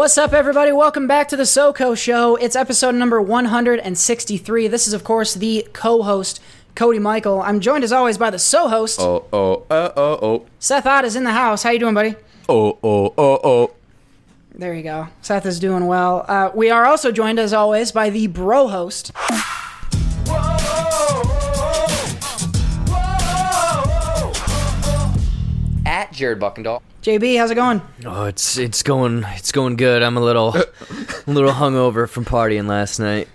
What's up, everybody? Welcome back to the SoCo Show. It's episode number 163. This is, of course, the co-host Cody Michael. I'm joined, as always, by the so-host Oh, oh, uh, oh, oh. Seth Ott is in the house. How you doing, buddy? Oh, oh, oh, oh. There you go. Seth is doing well. Uh, we are also joined, as always, by the bro host. Jared Buckendahl. JB, how's it going? Oh, it's it's going it's going good. I'm a little a little hungover from partying last night.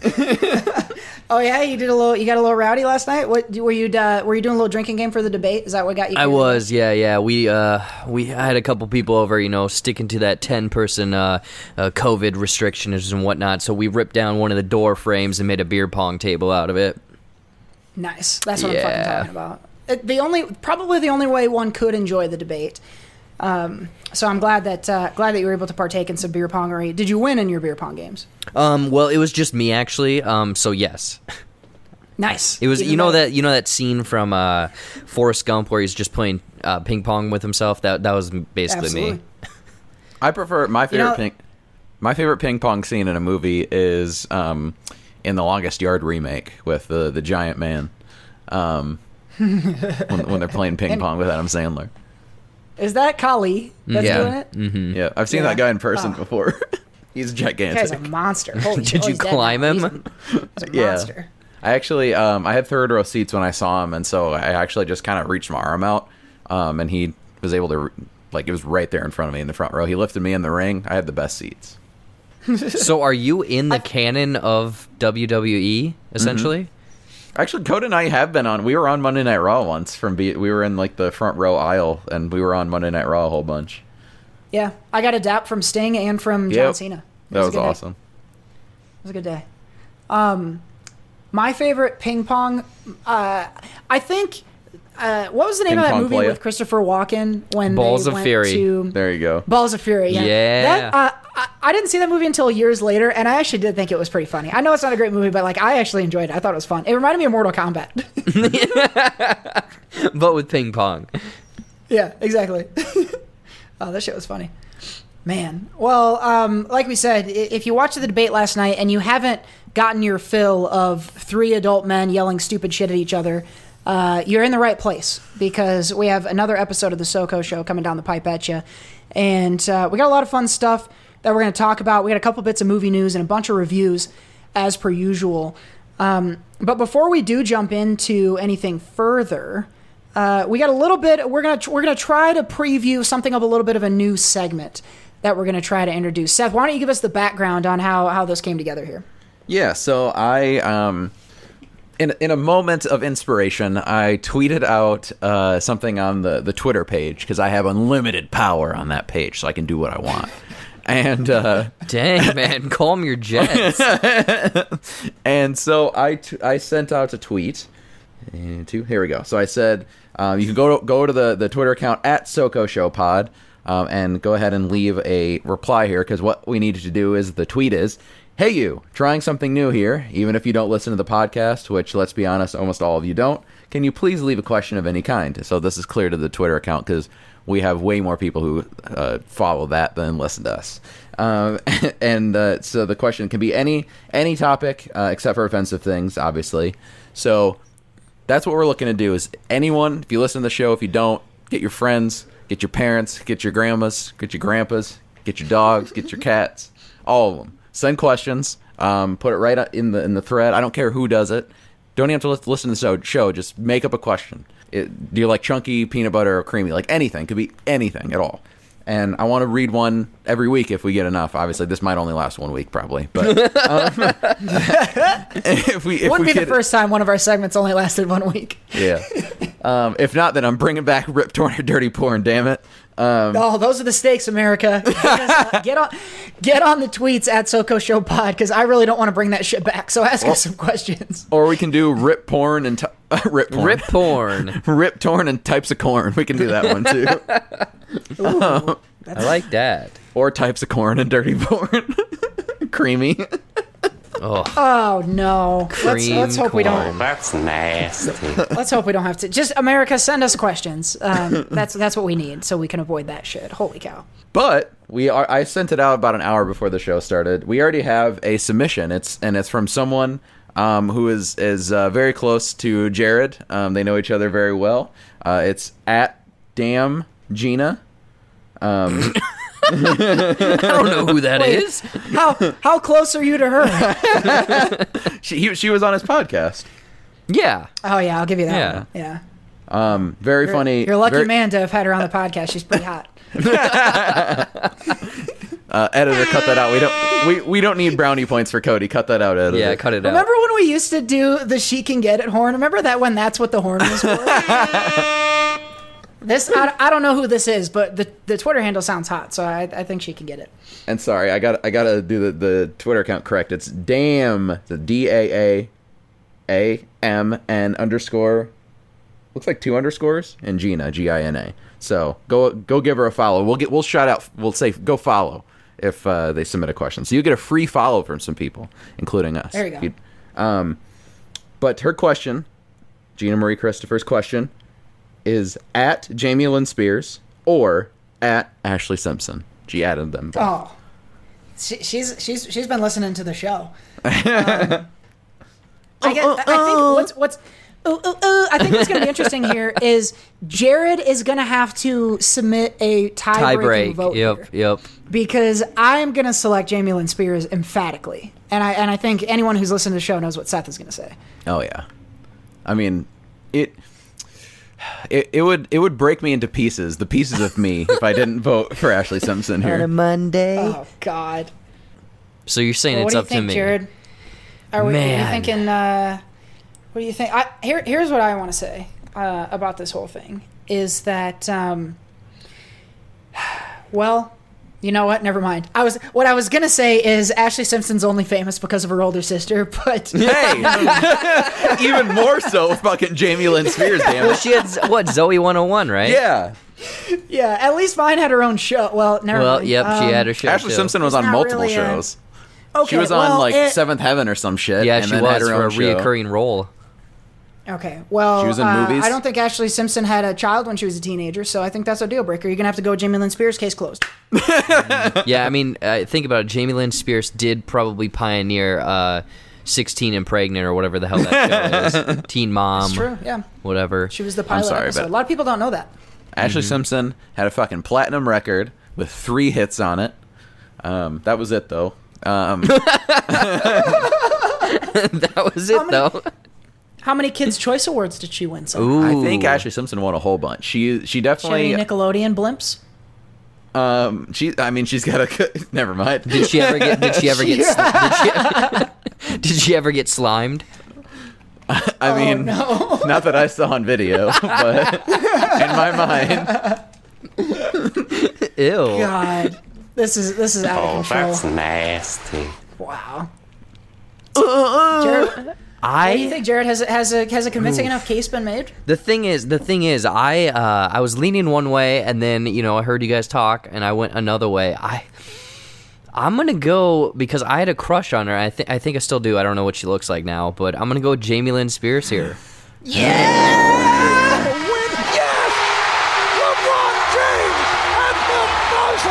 Oh yeah, you did a little. You got a little rowdy last night. What were you? Uh, were you doing a little drinking game for the debate? Is that what got you? I was, yeah, yeah. We uh we I had a couple people over, you know, sticking to that ten person uh, uh COVID restrictions and whatnot. So we ripped down one of the door frames and made a beer pong table out of it. Nice. That's what I'm fucking talking about. It, the only, probably the only way one could enjoy the debate. Um, so I'm glad that uh, glad that you were able to partake in some beer pongery. Did you win in your beer pong games? Um, well, it was just me actually. Um, so yes, Nice. it was. Even You know better. that you know that scene from uh Forrest Gump where he's just playing uh, ping pong with himself. That that was basically Absolutely. me. I prefer my favorite know- ping. My favorite ping pong scene in a movie is um, in the Longest Yard remake with the the giant man. Um, when, when they're playing ping pong with Adam Sandler. Is that Khali that's Yeah. doing it? Mm-hmm. Yeah, I've seen Yeah. that guy in person Oh. before. He's That guy's a monster. Holy Did. Oh, you he's climb now. him? He's he's a Yeah. monster. I actually, um, I had third row seats when I saw him, and so I actually just kind of reached my arm out, um, and he was able to, re- like, it was right there in front of me in the front row. He lifted me in the ring. I had the best seats. So are you in the canon of WWE essentially? Actually, Code and I have been on. We were on Monday Night Raw once. From be- we were in like the front row aisle, and we were on Monday Night Raw a whole bunch. Yeah, I got a dap from Sting and from John Yep. Cena. It That a was good day. awesome. It was a good day. Um, my favorite ping pong. Uh, I think. Uh, what was the name Ping of that pong movie playa? with Christopher Walken when Balls they of went Fury. To There you go. Balls of Fury. Yeah. Yeah. That, uh, I, I didn't see that movie until years later, and I actually did think it was pretty funny. I know it's not a great movie, but like I actually enjoyed it. I thought it was fun. It reminded me of Mortal Kombat. But with ping pong. Yeah, exactly. oh, that shit was funny. Man. Well, um, like we said, if you watched the debate last night and you haven't gotten your fill of three adult men yelling stupid shit at each other, uh, you're in the right place because we have another episode of the SoCo show coming down the pipe at you. And uh, we got a lot of fun stuff that we're going to talk about. We got a couple bits of movie news and a bunch of reviews, as per usual. Um, but before we do jump into anything further, uh, we got a little bit. We're gonna we're gonna try to preview something of a little bit of a new segment that we're gonna try to introduce. Seth, why don't you give us the background on how how this came together here? Yeah, so I um in in a moment of inspiration, I tweeted out uh, something on the the Twitter page because I have unlimited power on that page, so I can do what I want. And uh, Dang man, calm your jets. and so I t- I sent out a tweet. And two, here we go. So I said um, you can go to, go to the the Twitter account at SoCo Show Pod um, and go ahead and leave a reply here because what we needed to do is the tweet is. Hey, you, trying something new here, even if you don't listen to the podcast, which, let's be honest, almost all of you don't, can you please leave a question of any kind? So, this is clear to the Twitter account because we have way more people who uh, follow that than listen to us. Um, and uh, so the question can be any any topic uh, except for offensive things, obviously. So that's what we're looking to do. Is anyone, if you listen to the show, if you don't, get your friends, get your parents, get your grandmas, get your grandpas, get your dogs, get your cats, all of them. Send questions. Um, put it right in the in the thread. I don't care who does it. Don't even have to listen to the show- show. Just make up a question. It, do you like chunky, peanut butter, or creamy? Like anything. Could be anything at all. And I want to read one every week if we get enough. Obviously, this might only last one week, probably. But um, if we, if Wouldn't we be the first time one of our segments only lasted one week. yeah. Um, if not, then I'm bringing back Rip Torn or Dirty Porn. Damn it. Um, Oh, those are the stakes, America. get on, get on the tweets at SoCo Show Pod because I really don't want to bring that shit back. So ask us some questions. or we can do Rip Porn and t- Rip Porn. Rip porn. Rip Torn and Types of Corn. We can do that one too. I like that. or Types of Corn and Dirty Porn. Creamy. Oh, Oh no! Let's, let's hope we don't. That's nasty. Let's hope we don't have to. Just America, send us questions. Um, that's that's what we need, so we can avoid that shit. Holy cow! But we are. I sent it out about an hour before the show started. We already have a submission. It's and it's from someone um, who is is uh, very close to Jared. Um, they know each other very well. Uh, it's at damn Gina. Um, I don't know who that Wait. is. How how close are you to her? she he, she was on his podcast. Yeah. Oh yeah, I'll give you that. Yeah. one. Yeah. Um, very You're, funny. You're a lucky very- man to have had her on the podcast. She's pretty hot. Uh, editor, cut that out. We don't we, we don't need brownie points for Cody. Cut that out, editor. Yeah, cut it out. Remember when we used to do the she can get it horn? Remember that when that's what the horn was for? this I, I don't know who this is, but the the Twitter handle sounds hot, so I, I think she can get it. And sorry, I got I gotta do the, the Twitter account correct. It's damn the D A A A M N underscore looks like two underscores and Gina G I N A. So go go give her a follow. We'll get we'll shout out. We'll say go follow if uh, they submit a question. So you get a free follow from some people, including us. There you go. Um, but her question, Gina Marie Christopher's question, is at Jamie Lynn Spears or at Ashlee Simpson. She added them. both. Oh, she, she's she's she's been listening to the show. Um, I, get, I, I think what's what's. Ooh, ooh, ooh, I think what's going to be interesting here is Jared is going to have to submit a tie, Tie break. vote Yep. here. Yep. because I'm going to select Jamie Lynn Spears emphatically, and I and I think anyone who's listened to the show knows what Seth is going to say. Oh yeah, I mean, it, it it would it would break me into pieces, the pieces of me, if I didn't vote for Ashlee Simpson here. On a Monday. Oh God! So you're saying Well, it's what up do you to think, me? Jared? Are we, are you thinking? Uh, what do you think? I, here, here's what I want to say uh, about this whole thing: is that, um, well, you know what? Never mind. I was what I was gonna say is Ashlee Simpson's only famous because of her older sister, but Hey, even more so, fucking Jamie Lynn Spears, damn Well, she had what Zoey 101, right? Yeah, yeah, at least mine had her own show. Well, never Well, mind. yep, she Um, had her show. Ashley too. Simpson was It's on multiple really a- shows. Okay, She was on well, like it- Seventh Heaven or some shit. Yeah, and she then had was her for a own show. reoccurring role. Okay, well, She was in uh, movies? I don't think Ashlee Simpson had a child when she was a teenager, so I think that's a deal breaker. You're gonna have to go with Jamie Lynn Spears. Case closed. yeah, I mean, uh, think about it. Jamie Lynn Spears did probably pioneer uh, 16 and Pregnant or whatever the hell that show is. Teen Mom. It's true. Yeah, Whatever. she was the pilot I'm sorry, episode. but- A lot of people don't know that. Ashlee Simpson had a fucking platinum record with three hits on it. Um, that was it though. Um, that was it, many- though. How many Kids' Choice Awards did she win? So Ooh. I think Ashlee Simpson won a whole bunch. She she She had definitely any Nickelodeon blimps? um she I mean she's got a never mind. Did she ever get? Did she ever get? sli- Did she, did she ever get slimed? I oh, mean no. not that I saw on video, but in my mind. Ew. God, this is this is out Oh, of control. that's nasty. Wow. Uh, uh, uh. Jared, what do you I think? Jared has a, has a has a convincing enough case been made? the thing is the thing is I uh, I was leaning one way and then you know I heard you guys talk and I went another way. I I'm gonna go because I had a crush on her. I think I think I still do. I don't know what she looks like now, but I'm gonna go with Jamie Lynn Spears here. Yeah, James and Bosch!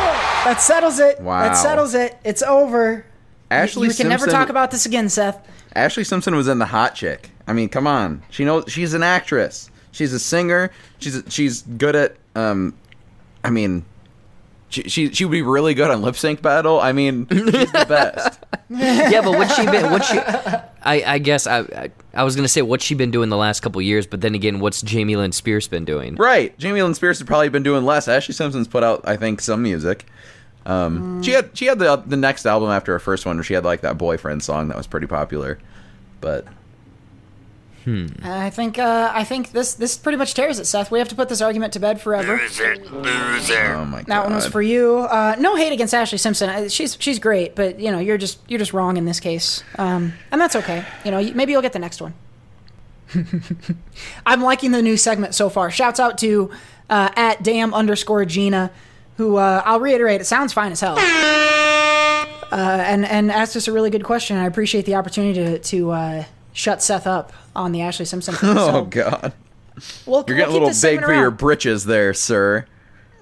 That settles it. Wow. That settles it. It's over. Ashley you can never talk about this again, Seth. Ashlee Simpson was in the Hot Chick. I mean, come on. She knows she's an actress. She's a singer. She's she's good at um I mean she, she she would be really good on lip sync battle. I mean, she's the best. yeah, but what's she been? What she? I, I guess I, I I was gonna say what's she been doing the last couple years, but then again, what's Jamie Lynn Spears been doing? Right. Jamie Lynn Spears has probably been doing less. Ashlee Simpson's put out, I think, some music. Um, She had she had the the next album after her first one where she had like that boyfriend song that was pretty popular. But Hmm. I think uh, I think this this pretty much tears it, Seth. We have to put this argument to bed forever. oh my god, That one was for you. Uh, no hate against Ashlee Simpson. Uh, She's she's great, but you know you're just you're just wrong in this case, um, and that's okay. You know maybe you'll get the next one. I'm liking the new segment so far. Shouts out to uh, at damn underscore Gina, who uh, I'll reiterate, it sounds fine as hell. uh, and and asked us a really good question. I appreciate the opportunity to to uh, shut Seth up on the Ashlee Simpson. Thing. Oh God, we'll, you're we'll getting a little big for your britches there, sir.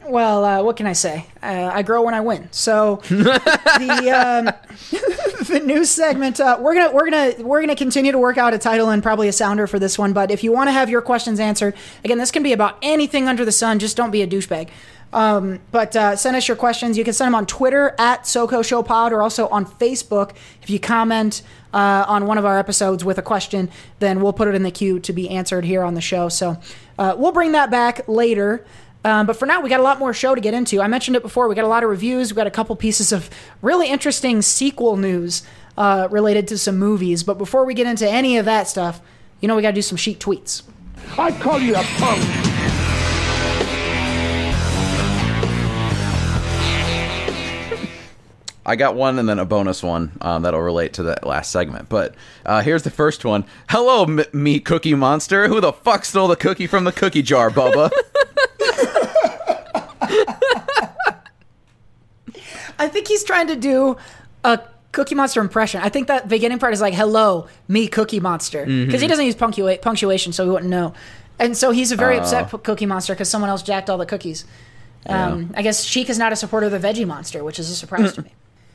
Well, uh, what can I say? Uh, I grow when I win. So the um, the new segment uh, we're gonna we're gonna we're gonna continue to work out a title and probably a sounder for this one. But if you want to have your questions answered, again, this can be about anything under the sun. Just don't be a douchebag. Um, but uh, send us your questions. You can send them on Twitter at SoCo Show Pod or also on Facebook. If you comment uh, on one of our episodes with a question, then we'll put it in the queue to be answered here on the show. So uh, we'll bring that back later. Um, but for now, we got a lot more show to get into. I mentioned it before. We got a lot of reviews. We got a couple pieces of really interesting sequel news uh, related to some movies. But before we get into any of that stuff, you know we got to do some Sheik tweets. I call you a punk. I got one and then a bonus one um, that'll relate to that last segment. But uh, here's the first one. Hello, m- me cookie monster. Who the fuck stole the cookie from the cookie jar, Bubba? I think he's trying to do a Cookie Monster impression. I think that beginning part is like, "Hello, me, Cookie Monster," because he doesn't use punctua- punctuation, so he wouldn't know. And so he's a very upset p- Cookie Monster because someone else jacked all the cookies. Um, I guess Sheik is not a supporter of the Veggie Monster, which is a surprise to me.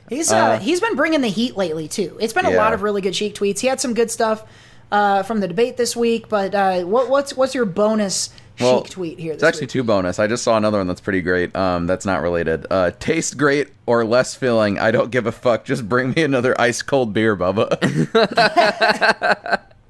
He's uh, he's been bringing the heat lately too. It's been a lot of really good Sheik tweets. He had some good stuff uh, from the debate this week, but uh, what, what's what's your bonus Sheik tweet here? It's actually week? two bonus. I just saw another one that's pretty great. Um, that's not related. Uh, taste great or less filling. I don't give a fuck. Just bring me another ice cold beer, Bubba.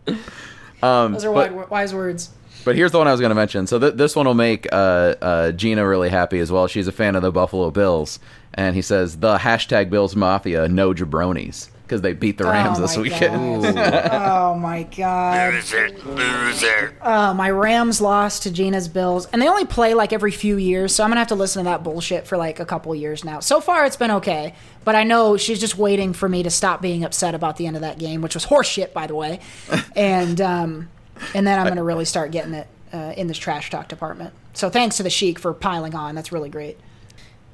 Those are but- wise words. But here's the one I was going to mention. So th- this one will make uh, uh, Gina really happy as well. She's a fan of the Buffalo Bills, and he says the hashtag Bills Mafia no jabronis because they beat the Rams Oh this weekend. oh my god. Loser, loser. Uh, my Rams lost to Gina's Bills, and they only play like every few years, so I'm gonna have to listen to that bullshit for like a couple years now. So far, it's been okay, but I know she's just waiting for me to stop being upset about the end of that game, which was horseshit, by the way. and um, and then I'm gonna really start getting it uh, in this trash talk department. So thanks to the Sheik for piling on. That's really great.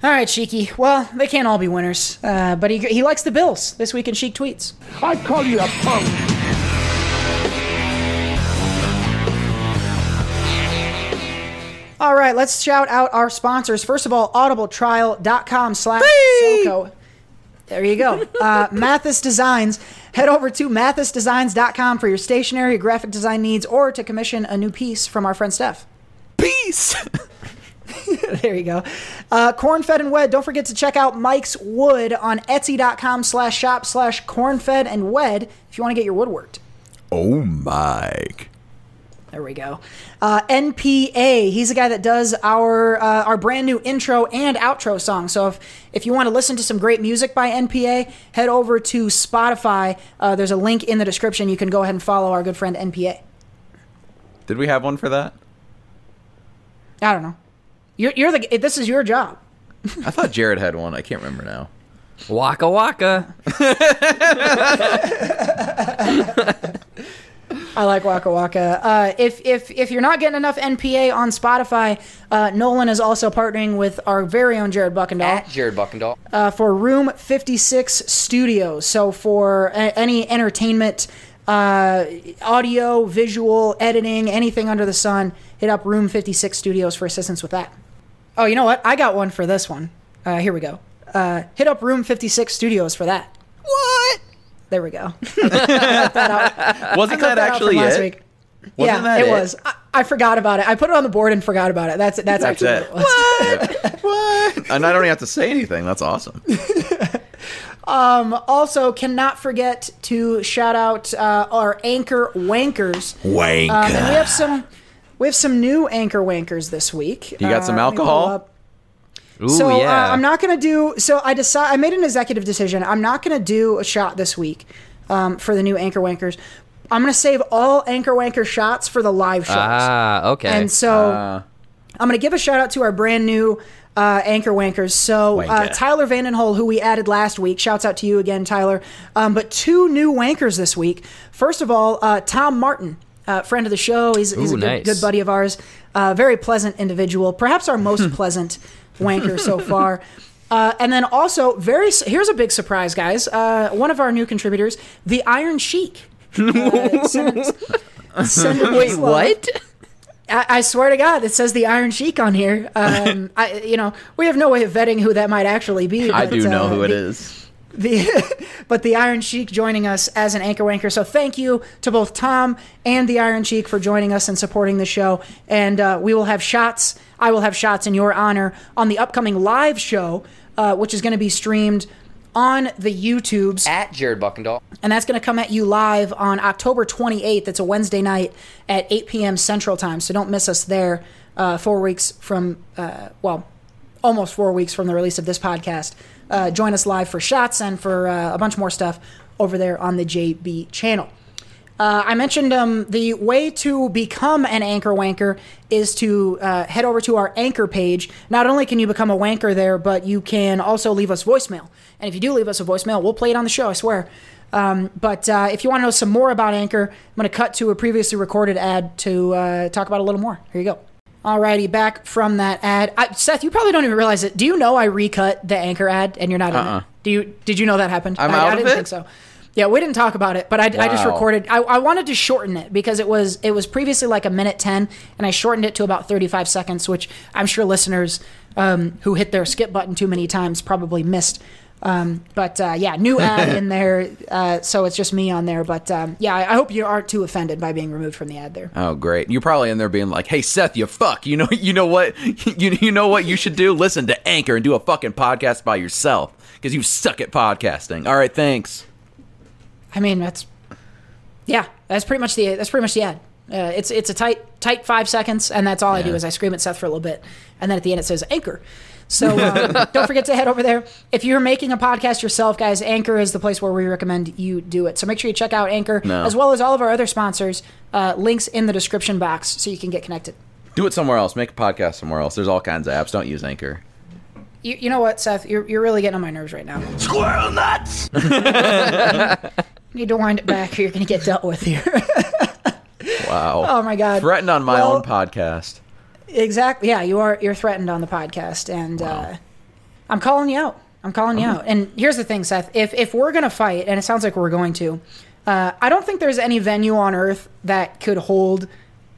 All right, Sheiky. Well, they can't all be winners, uh, but he, he likes the Bills this week in Sheik tweets. I call you a punk. All right, let's shout out our sponsors. First of all, audibletrial.com slash SoCo. There you go. Uh, Mathis Designs. Head over to mathisdesigns.com for your stationery, graphic design needs, or to commission a new piece from our friend Steph. Peace. there you go. Uh, cornfed and wed. Don't forget to check out Mike's Wood on etsy.com slash shop slash cornfed and wed if you want to get your wood worked. oh, Mike. There we go. Uh, NPA. He's the guy that does our uh, our brand new intro and outro song. So if if you want to listen to some great music by NPA, head over to Spotify. Uh, there's a link in the description. You can go ahead and follow our good friend NPA. Did we have one for that? I don't know. You're you're the this is your job. I thought Jared had one. I can't remember now. Waka waka. I like Waka Waka. Uh, if if if you're not getting enough NPA on Spotify, uh, Nolan is also partnering with our very own Jared Buckendahl. At Jared Buckendahl. uh, for Room 56 Studios. So for a- any entertainment, uh, audio, visual, editing, anything under the sun, hit up Room 56 Studios for assistance with that. Oh, you know what? I got one for this one. Uh, here we go. Uh, hit up Room 56 Studios for that. What? There we go. Wasn't cut that actually from last it? week. Wasn't yeah, that it, it? was. I, I forgot about it. I put it on the board and forgot about it. That's that's, That's actually it. what it was. What? And I don't even have to say anything. That's awesome. Also, cannot forget to shout out uh, our anchor wankers. Wank. Um, and we have some we have some new anchor wankers this week. You got some let me pull alcohol? Ooh, so yeah. uh, I'm not gonna do. So I decide. I made an executive decision. I'm not gonna do a shot this week um, for the new anchor wankers. I'm gonna save all anchor wanker shots for the live shows. Ah, okay. And so Uh, I'm going to give a shout out to our brand new uh, anchor wankers. So uh, Tyler Vandenhole, who we added last week, shouts out to you again, Tyler. Um, but two new wankers this week. First of all, uh, Tom Martin, uh, friend of the show. He's, he's Ooh, a good, nice. good buddy of ours. Uh, very pleasant individual. Perhaps our most pleasant wanker so far. Uh, and then also, very here's a big surprise, guys. Uh, one of our new contributors, the Iron Sheik. Uh, Wait, love. what? I, swear to God, it says the Iron Sheik on here. Um, I, you know, we have no way of vetting who that might actually be. I do know uh, who it the- is. The but the Iron Sheik joining us as an anchor wanker. So thank you to both Tom and the Iron Sheik for joining us and supporting the show. And uh, we will have shots. I will have shots in your honor on the upcoming live show, uh, which is going to be streamed on the YouTubes At Jared Buckendahl. and that's going to come at you live on October 28th. It's a Wednesday night at 8 p.m. Central Time, so don't miss us there. Uh, four weeks from, uh, well, almost four weeks from the release of this podcast. Uh, join us live for shots and for uh, a bunch more stuff over there on the JB channel. Uh, I mentioned um, the way to become an anchor wanker is to uh, head over to our anchor page. Not only can you become a wanker there, but you can also leave us voicemail. And if you do leave us a voicemail, we'll play it on the show, I swear. Um, but uh, if you want to know some more about Anchor, I'm going to cut to a previously recorded ad to uh, talk about a little more. Here you go. Alrighty, back from that ad. I, Seth, you probably don't even realize it. Do you know I recut the Anchor ad and you're not in it? Do you? Did you know that happened? I'm I, out I didn't it? think so. Yeah, we didn't talk about it, but I, I just recorded. I, I wanted to shorten it because it was it was previously like a minute ten, and I shortened it to about thirty five seconds, which I'm sure listeners um, who hit their skip button too many times probably missed. Um, but uh, yeah, new ad in there, uh, so it's just me on there. But um, yeah, I, I hope you aren't too offended by being removed from the ad there. Oh, great! You're probably in there being like, "Hey, Seth, you fuck. You know, you know what? You you know what you should do? Listen to Anchor and do a fucking podcast by yourself because you suck at podcasting." All right, thanks. I mean, that's yeah, that's pretty much the that's pretty much the ad. Uh, it's it's a tight tight five seconds, and that's all I do is I scream at Seth for a little bit, and then at the end it says Anchor. So um, don't forget to head over there. If you're making a podcast yourself, guys, Anchor is the place where we recommend you do it. So make sure you check out Anchor No. as well as all of our other sponsors. Uh, links in the description box so you can get connected. Do it somewhere else. Make a podcast somewhere else. There's all kinds of apps. Don't use Anchor. You, you know what, Seth? You're, you're really getting on my nerves right now. Squirrel nuts! You need to wind it back or you're going to get dealt with here. Wow. oh, my God. Threatened on my Well- own podcast. Exactly. Yeah, you are. You're threatened on the podcast, and uh, I'm calling you out. I'm calling you out. And here's the thing, Seth. If if we're gonna fight, and it sounds like we're going to, uh, I don't think there's any venue on earth that could hold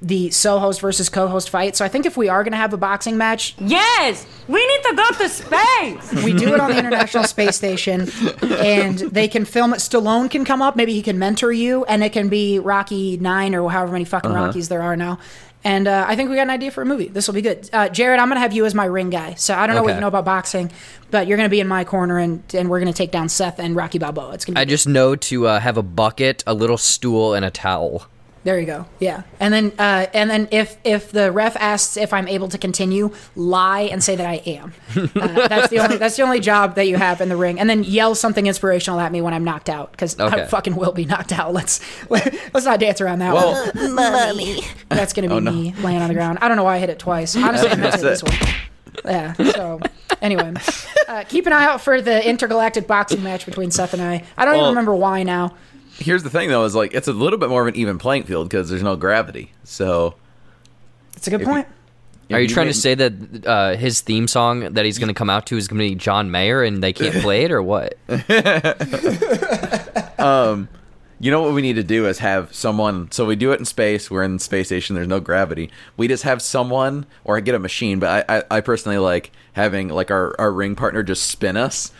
the so-host versus co-host fight. So I think if we are gonna have a boxing match, Yes, we need to go to space. we do it on the International Space Station, and they can film it. Stallone can come up. Maybe he can mentor you, and it can be Rocky Nine or however many fucking Rockies there are now. And uh, I think we got an idea for a movie. This will be good. Uh, Jared, I'm gonna have you as my ring guy. So I don't know what you know about boxing, but you're gonna be in my corner, and and we're gonna take down Seth and Rocky Balboa. It's gonna. Be I just know to uh, have a bucket, a little stool, and a towel. There you go. Yeah, and then uh, and then if if the ref asks if I'm able to continue, lie and say that I am. Uh, that's the only that's the only job that you have in the ring, and then yell something inspirational at me when I'm knocked out because I fucking will be knocked out. Let's let's not dance around that one. Well, That's gonna be Oh, no. me laying on the ground. I don't know why I hit it twice. Honestly, I meant to this one. Yeah. So anyway, uh, keep an eye out for the intergalactic boxing match between Seth and I. I don't even remember why now. Here's the thing though: is like it's a little bit more of an even playing field because there's no gravity. So It's a good If you- point. Are you trying made- to say that uh, his theme song that he's going to come out to is going to be John Mayer and they can't play it, or what? You know what we need to do is have someone. So we do it in space. We're in space station. There's no gravity. We just have someone, or I get a machine. But I, I, I personally like having like our, our ring partner just spin us,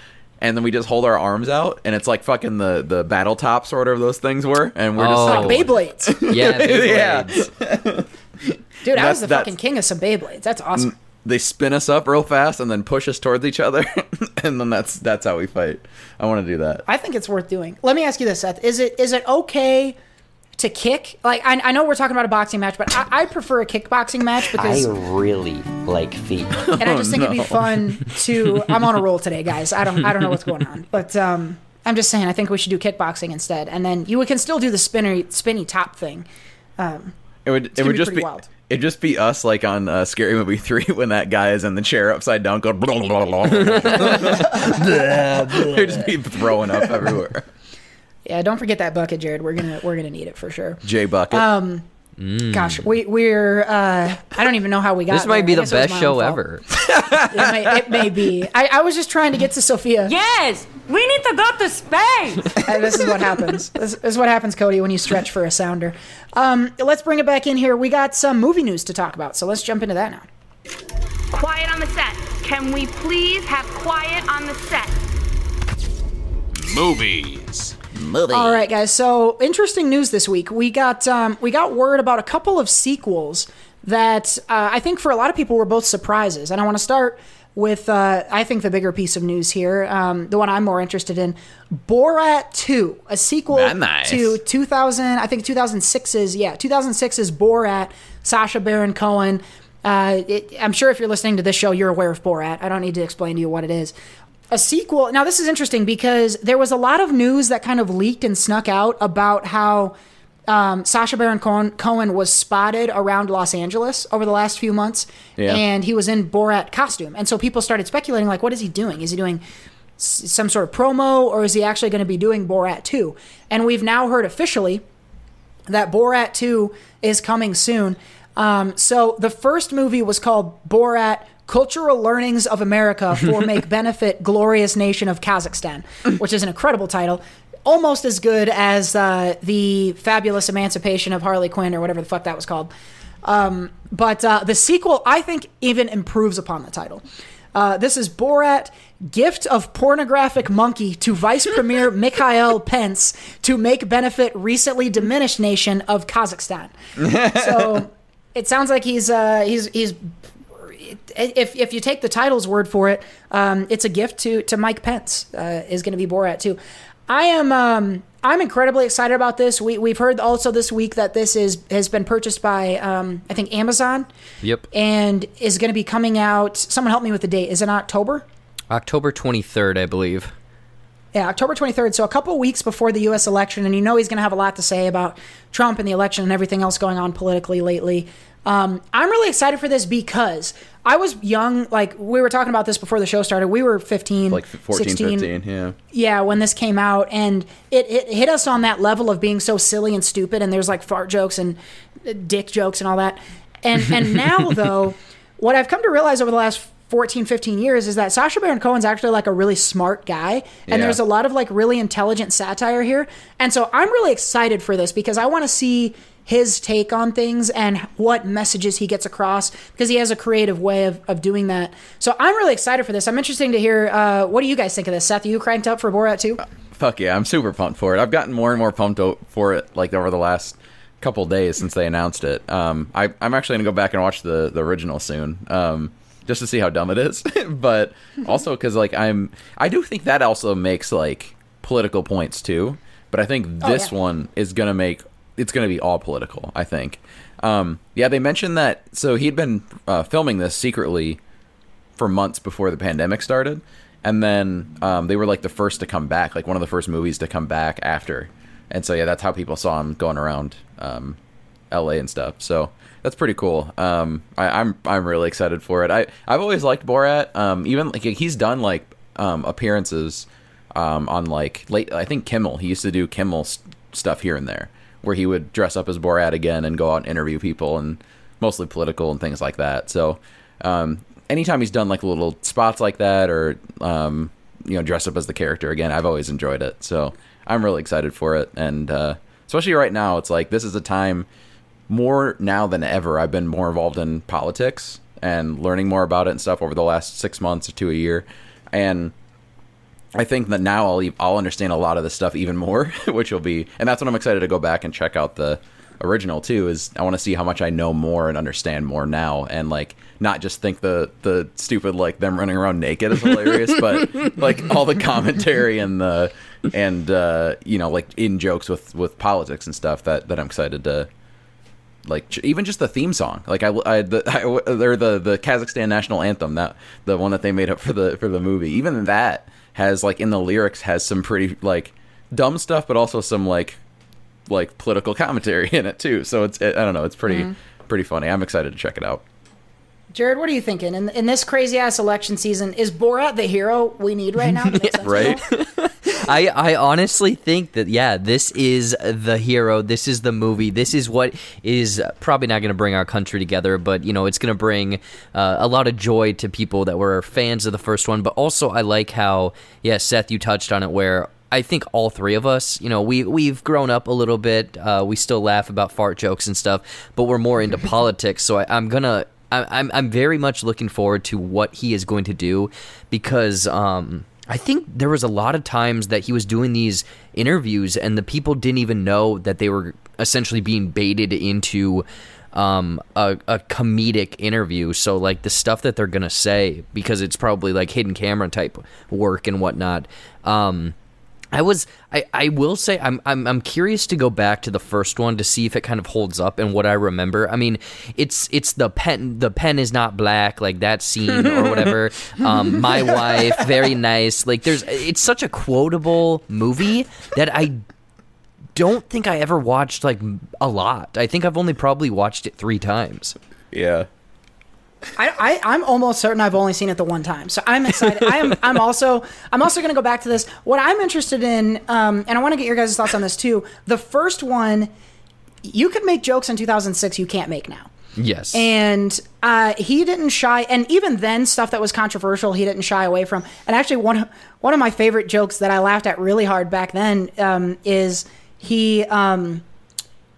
and then we just hold our arms out, and it's like fucking the the battle top sort of those things were, and we're just Oh. like, Like Beyblades. Yeah, Yeah. Beyblades. Dude, I That's- was the that's- fucking king of some Beyblades. That's awesome. Mm, they spin us up real fast and then push us towards each other, and then that's that's how we fight. I want to do that. I think it's worth doing. Let me ask you this, Seth: Is it is it okay to kick? Like, I, I know we're talking about a boxing match, but I, I prefer a kickboxing match because I really like feet. and I just think it'd be fun to. I'm on a roll today, guys. I don't I don't know what's going on, but um, I'm just saying I think we should do kickboxing instead, and then you can still do the spinny spinny top thing. It would it would be just be wild. it'd just be us like on uh, Scary Movie three when that guy is in the chair upside down going. Blah, blah, blah, blah. They'd just be throwing up everywhere. Yeah, don't forget that bucket, Jared. We're gonna we're gonna need it for sure. J bucket. Um, Gosh, we we're uh, I don't even know how we got. This might there. be I the guess it was best show fault. ever. It may, it may be. I, I was just trying to get to Sophia. Yes, we need to go to space. And this is what happens. This is what happens, Cody, when you stretch for a sounder. Um, let's bring it back in here. We got some movie news to talk about, so let's jump into that now. Quiet on the set. Can we please have quiet on the set? Movies. Movie. All right, guys. So interesting news this week. We got um, we got word about a couple of sequels that uh, I think for a lot of people were both surprises, and I want to start with uh, I think the bigger piece of news here, um, the one I'm more interested in, Borat 2, a sequel nice. to 2000, I think 2006's yeah 2006's Borat, Sacha Baron Cohen. Uh, it, I'm sure if you're listening to this show, you're aware of Borat. I don't need to explain to you what it is. A sequel. Now, this is interesting because there was a lot of news that kind of leaked and snuck out about how um, Sacha Baron Cohen, Cohen was spotted around Los Angeles over the last few months, Yeah. and he was in Borat costume, and so people started speculating, like, what is he doing? Is he doing s- some sort of promo, or is he actually going to be doing Borat 2? And we've now heard officially that Borat 2 is coming soon. Um, so the first movie was called Borat Cultural Learnings of America for Make Benefit Glorious Nation of Kazakhstan, which is an incredible title. Almost as good as uh, the Fabulous Emancipation of Harley Quinn or whatever the fuck that was called. Um, but uh, the sequel, I think, even improves upon the title. Uh, this is Borat, gift of pornographic monkey to Vice Premier Mikhail Pence to make benefit recently diminished nation of Kazakhstan. so it sounds like he's uh, he's he's if if you take the title's word for it, um, it's a gift to to Mike Pence. Uh, is going to be Borat too. I am um, I'm incredibly excited about this. We we've heard also this week that this is has been purchased by um, I think Amazon. Yep. And is going to be coming out. Someone help me with the date. Is it October? October 23rd, I believe. Yeah, October 23rd. So a couple weeks before the U.S. election, and you know he's going to have a lot to say about Trump and the election and everything else going on politically lately. Um, I'm really excited for this because I was young. Like we were talking about this before the show started. We were 15, like 14, 16, 15, yeah. yeah, when this came out, and it, it hit us on that level of being so silly and stupid, and there's like fart jokes and uh, dick jokes and all that. And and now though, what I've come to realize over the last 14, 15 years is that Sacha Baron Cohen's actually like a really smart guy, and Yeah. there's a lot of like really intelligent satire here. And so I'm really excited for this because I want to see his take on things and what messages he gets across because he has a creative way of, of doing that. So I'm really excited for this. I'm interested to hear uh, what do you guys think of this? Seth, are you cranked up for Borat too? Fuck yeah, I'm super pumped for it. I've gotten more and more pumped o- for it like over the last couple days since they announced it. Um, I, I'm actually gonna go back and watch the the original soon, um, just to see how dumb it is. but also because like I'm, I do think that also makes like political points too. But I think this yeah. one is gonna make it's gonna be all political. I think. Um, yeah, they mentioned that. So he'd been uh, filming this secretly for months before the pandemic started, and then um, they were like the first to come back, like one of the first movies to come back after. And so yeah, that's how people saw him going around um, L.A. and stuff. So that's pretty cool. Um, I, I'm I'm really excited for it. I I've always liked Borat. Um, even like he's done like um, appearances on like late. I think Kimmel. He used to do Kimmel s- stuff here and there, where he would dress up as Borat again and go out and interview people and mostly political and things like that. So um, anytime he's done like little spots like that or um, you know dress up as the character again, I've always enjoyed it. So I'm really excited for it, and uh, especially right now, it's like this is a time more now than ever. I've been more involved in politics and learning more about it and stuff over the last six months to a year, and I think that now I'll I'll understand a lot of this stuff even more, which will be, and that's what I'm excited to go back and check out the original too. Is I want to see how much I know more and understand more now, and like not just think the the stupid like them running around naked is hilarious, but like all the commentary and the and uh, you know like in jokes with with politics and stuff that that I'm excited to like even just the theme song like i, I the I, they're the the kazakhstan national anthem that the one that they made up for the for the movie even that has like in the lyrics has some pretty like dumb stuff but also some like like political commentary in it too so it's it, i don't know it's pretty mm-hmm. pretty funny i'm excited to check it out Jared, what are you thinking? In, in this crazy ass election season, is Borat the hero we need right now? to make sense of it right? I, I honestly think that yeah, this is the hero. This is the movie. This is what is probably not going to bring our country together, but you know it's going to bring uh, a lot of joy to people that were fans of the first one. But also, I like how yeah, Seth, you touched on it where. I think all three of us, you know, we we've grown up a little bit. Uh, we still laugh about fart jokes and stuff, but we're more into politics. So I, I'm gonna I, I'm I'm very much looking forward to what he is going to do because um, I think there was a lot of times that he was doing these interviews and the people didn't even know that they were essentially being baited into um, a, a comedic interview. So like the stuff that they're gonna say because it's probably like hidden camera type work and whatnot. Um, I was I, I will say I'm, I'm I'm curious to go back to the first one to see if it kind of holds up and what I remember. I mean, it's it's the pen the pen is not black like that scene or whatever. Um, my wife, very nice. Like there's it's such a quotable movie that I don't think I ever watched like a lot. I think I've only probably watched it three times. Yeah. I, I I'm almost certain I've only seen it the one time, so I'm excited. I am I'm also I'm also going to go back to this. What I'm interested in, um, and I want to get your guys' thoughts on this too. The first one, you could make jokes in 2006 you can't make now. Yes. And uh, he didn't shy, and even then, stuff that was controversial, he didn't shy away from. And actually, one of, one of my favorite jokes that I laughed at really hard back then um, is he um,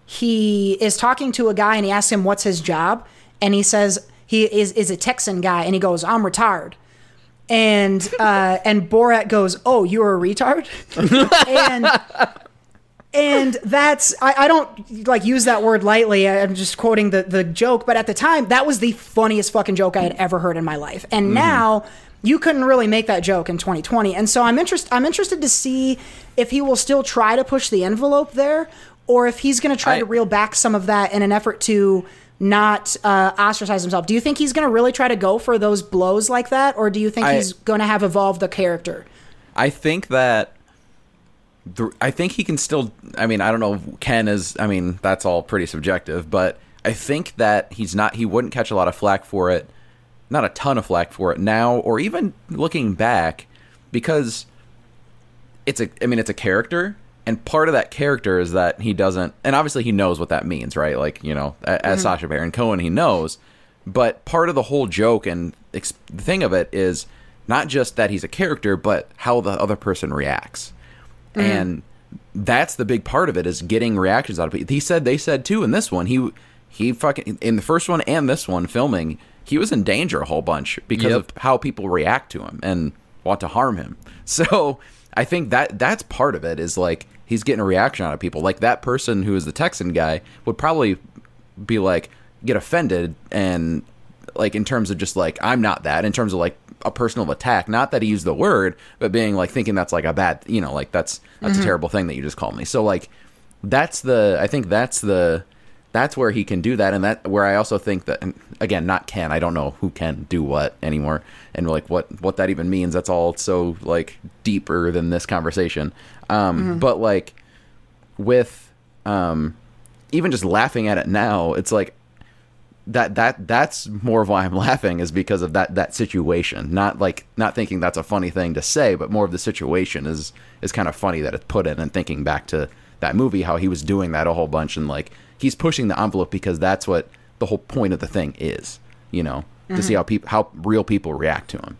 he is talking to a guy, and he asks him what's his job, and he says he is is a Texan guy, and he goes, "I'm retired." And uh, and Borat goes, "Oh, you're a retard," and and that's I, I don't like use that word lightly. I'm just quoting the the joke, but at the time, that was the funniest fucking joke I had ever heard in my life. And now you couldn't really make that joke in 2020. And so I'm interested I'm interested to see if he will still try to push the envelope there, or if he's going to try I- to reel back some of that in an effort to not uh, ostracize himself. Do you think he's going to really try to go for those blows like that, or do you think I- he's going to have evolved the character? I think that the, I think he can still. I mean, I don't know. if Ken is. I mean, that's all pretty subjective, but I think that he's not. He wouldn't catch a lot of flack for it. Not a ton of flack for it now, or even looking back, because it's a. I mean, it's a character, and part of that character is that he doesn't. And obviously, he knows what that means, right? Like you know, as mm-hmm. Sacha Baron Cohen, he knows. But part of the whole joke and ex- the thing of it is not just that he's a character, but how the other person reacts. Mm-hmm. And that's the big part of it is getting reactions out of people. He said they said too in this one. He he fucking in the first one and this one filming, he was in danger a whole bunch because Yep. of how people react to him and want to harm him. So I think that that's part of it is like he's getting a reaction out of people. Like that person who is the Texan guy would probably be like get offended and like in terms of just like I'm not that in terms of like a personal attack. Not that he used the word but being like thinking that's like a bad you know like that's that's a mm-hmm. terrible thing that you just called me. So like that's the I think that's the that's where he can do that. And that where I also think that and again not can I don't know who can do what anymore. And like what what that even means that's all so like deeper than this conversation um but like with um even just laughing at it now it's like that that that's more of why I'm laughing is because of that that situation. Not like not thinking that's a funny thing to say, but more of the situation is is kind of funny that it's put in and thinking back to that movie how he was doing that a whole bunch and like he's pushing the envelope because that's what the whole point of the thing is, you know, to see how people how real people react to him.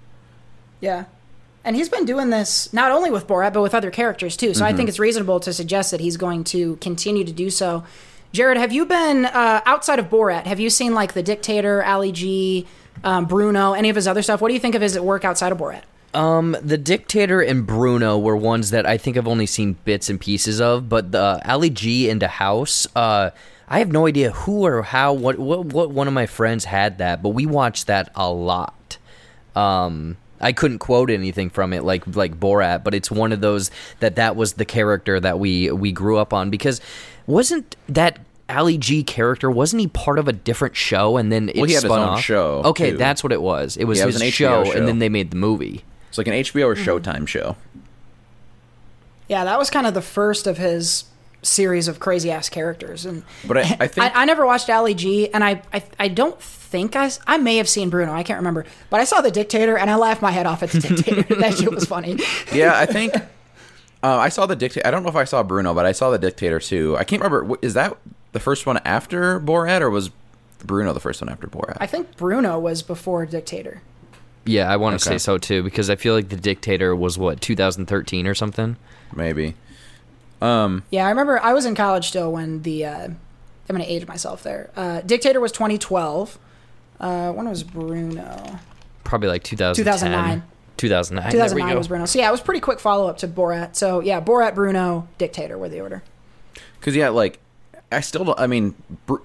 Yeah. And he's been doing this not only with Borat, but with other characters too. So I think it's reasonable to suggest that he's going to continue to do so. Jared, have you been uh, outside of Borat? Have you seen like The Dictator, Ali G, um, Bruno, any of his other stuff? What do you think of his work outside of Borat? Um, the Dictator and Bruno were ones that I think I've only seen bits and pieces of, but the Ali G Indahouse, uh, I have no idea who or how, what, what, what one of my friends had that, but we watched that a lot. Um, I couldn't quote anything from it like like Borat, but it's one of those that that was the character that we we grew up on because wasn't that Ali G character wasn't he part of a different show and then it Well, he had his spun own off? show, Okay, too. that's what it was. It was Yeah, it was an HBO show, show. and then they made the movie. It's like an HBO or mm-hmm. Showtime show. Yeah, that was kind of the first of his series of crazy ass characters. And But I, I think I, I never watched Ali G, and I, I I don't think I may have seen Bruno. I can't remember, but I saw The Dictator, and I laughed my head off at The Dictator. that shit was funny. yeah, I think Uh, I saw the dictator. I don't know if I saw Bruno, but I saw the dictator too. I can't remember. Is that the first one after Borat, or was Bruno the first one after Borat? I think Bruno was before Dictator. Yeah, I want to Okay. say so too because I feel like the dictator was what 2013 or something. Maybe. Um, Yeah, I remember I was in college still when the. Uh, I'm gonna age myself there. Uh, Dictator was 2012. Uh, when was Bruno? Probably like 2010. 2009. 2009. There we 2009 go. was Bruno. So yeah, it was pretty quick follow up to Borat. So yeah, Borat, Bruno, Dictator were the order. Because yeah, like I still don't. I mean,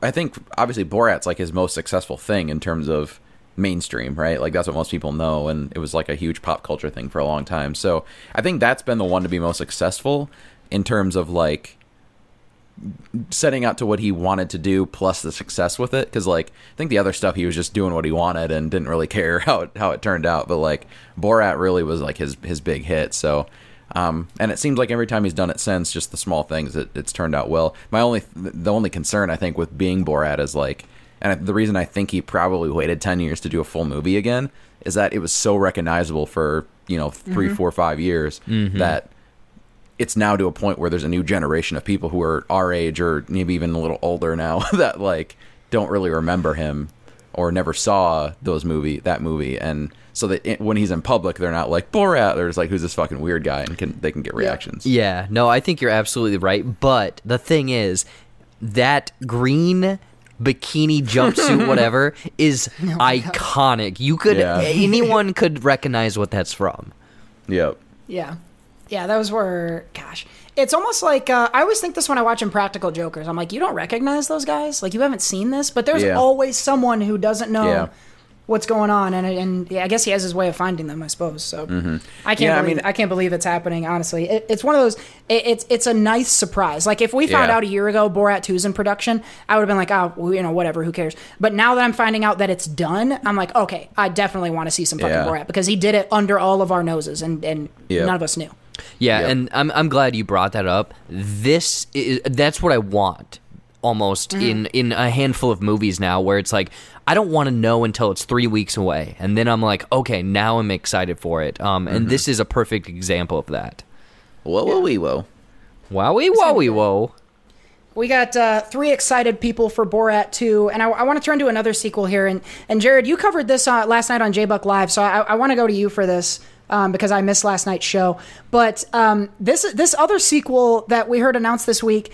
I think obviously Borat's like his most successful thing in terms of mainstream, right? Like that's what most people know, and it was like a huge pop culture thing for a long time. So I think that's been the one to be most successful in terms of like setting out to what he wanted to do plus the success with it. Because like i think the other stuff he was just doing what he wanted and didn't really care how it, how it turned out. But like borat really was like his his big hit. So um and it seems like every time he's done it since just the small things it, it's turned out well. My only the only concern i think with being borat is like and the reason i think he probably waited 10 years to do a full movie again is that it was so recognizable for you know 3 four, five years that it's now to a point where there's a new generation of people who are our age or maybe even a little older now that like don't really remember him or never saw those movie that movie and so that it, when he's in public they're not like Borat they're just like who's this fucking weird guy and can they can get reactions Yeah, no, I think you're absolutely right. But the thing is, that green bikini jumpsuit, whatever, is oh iconic. You could, Yeah. anyone could recognize what that's from. yep Yeah. Yeah, those were gosh. It's almost like uh, I always think this when I watch Impractical Jokers. I'm like, you don't recognize those guys, like you haven't seen this, but there's Yeah. always someone who doesn't know Yeah. what's going on, and and yeah, I guess he has his way of finding them, I suppose. So I can't Mm-hmm. Yeah, I believe mean- I can't believe it's happening. Honestly, it, it's one of those. It, it's it's a nice surprise. Like if we found Yeah. out a year ago Borat 2's in production, I would have been like, oh, well, you know, whatever, who cares? But now that I'm finding out that it's done, I'm like, okay, I definitely want to see some fucking Yeah. Borat because he did it under all of our noses, and and Yeah. none of us knew. Yeah, Yep. and I'm I'm glad you brought that up. This is that's what I want almost in in a handful of movies now where it's like I don't want to know until it's 3 weeks away and then I'm like, okay, now I'm excited for it. Um and this is a perfect example of that. whoa whoa wee whoa Wowie wowie whoa. We got uh, three excited people for Borat 2, and I, I want to turn to another sequel here. And, and Jared, you covered this uh, last night on J Buck Live, so I, I want to go to you for this um, because I missed last night's show. But um, this this other sequel that we heard announced this week,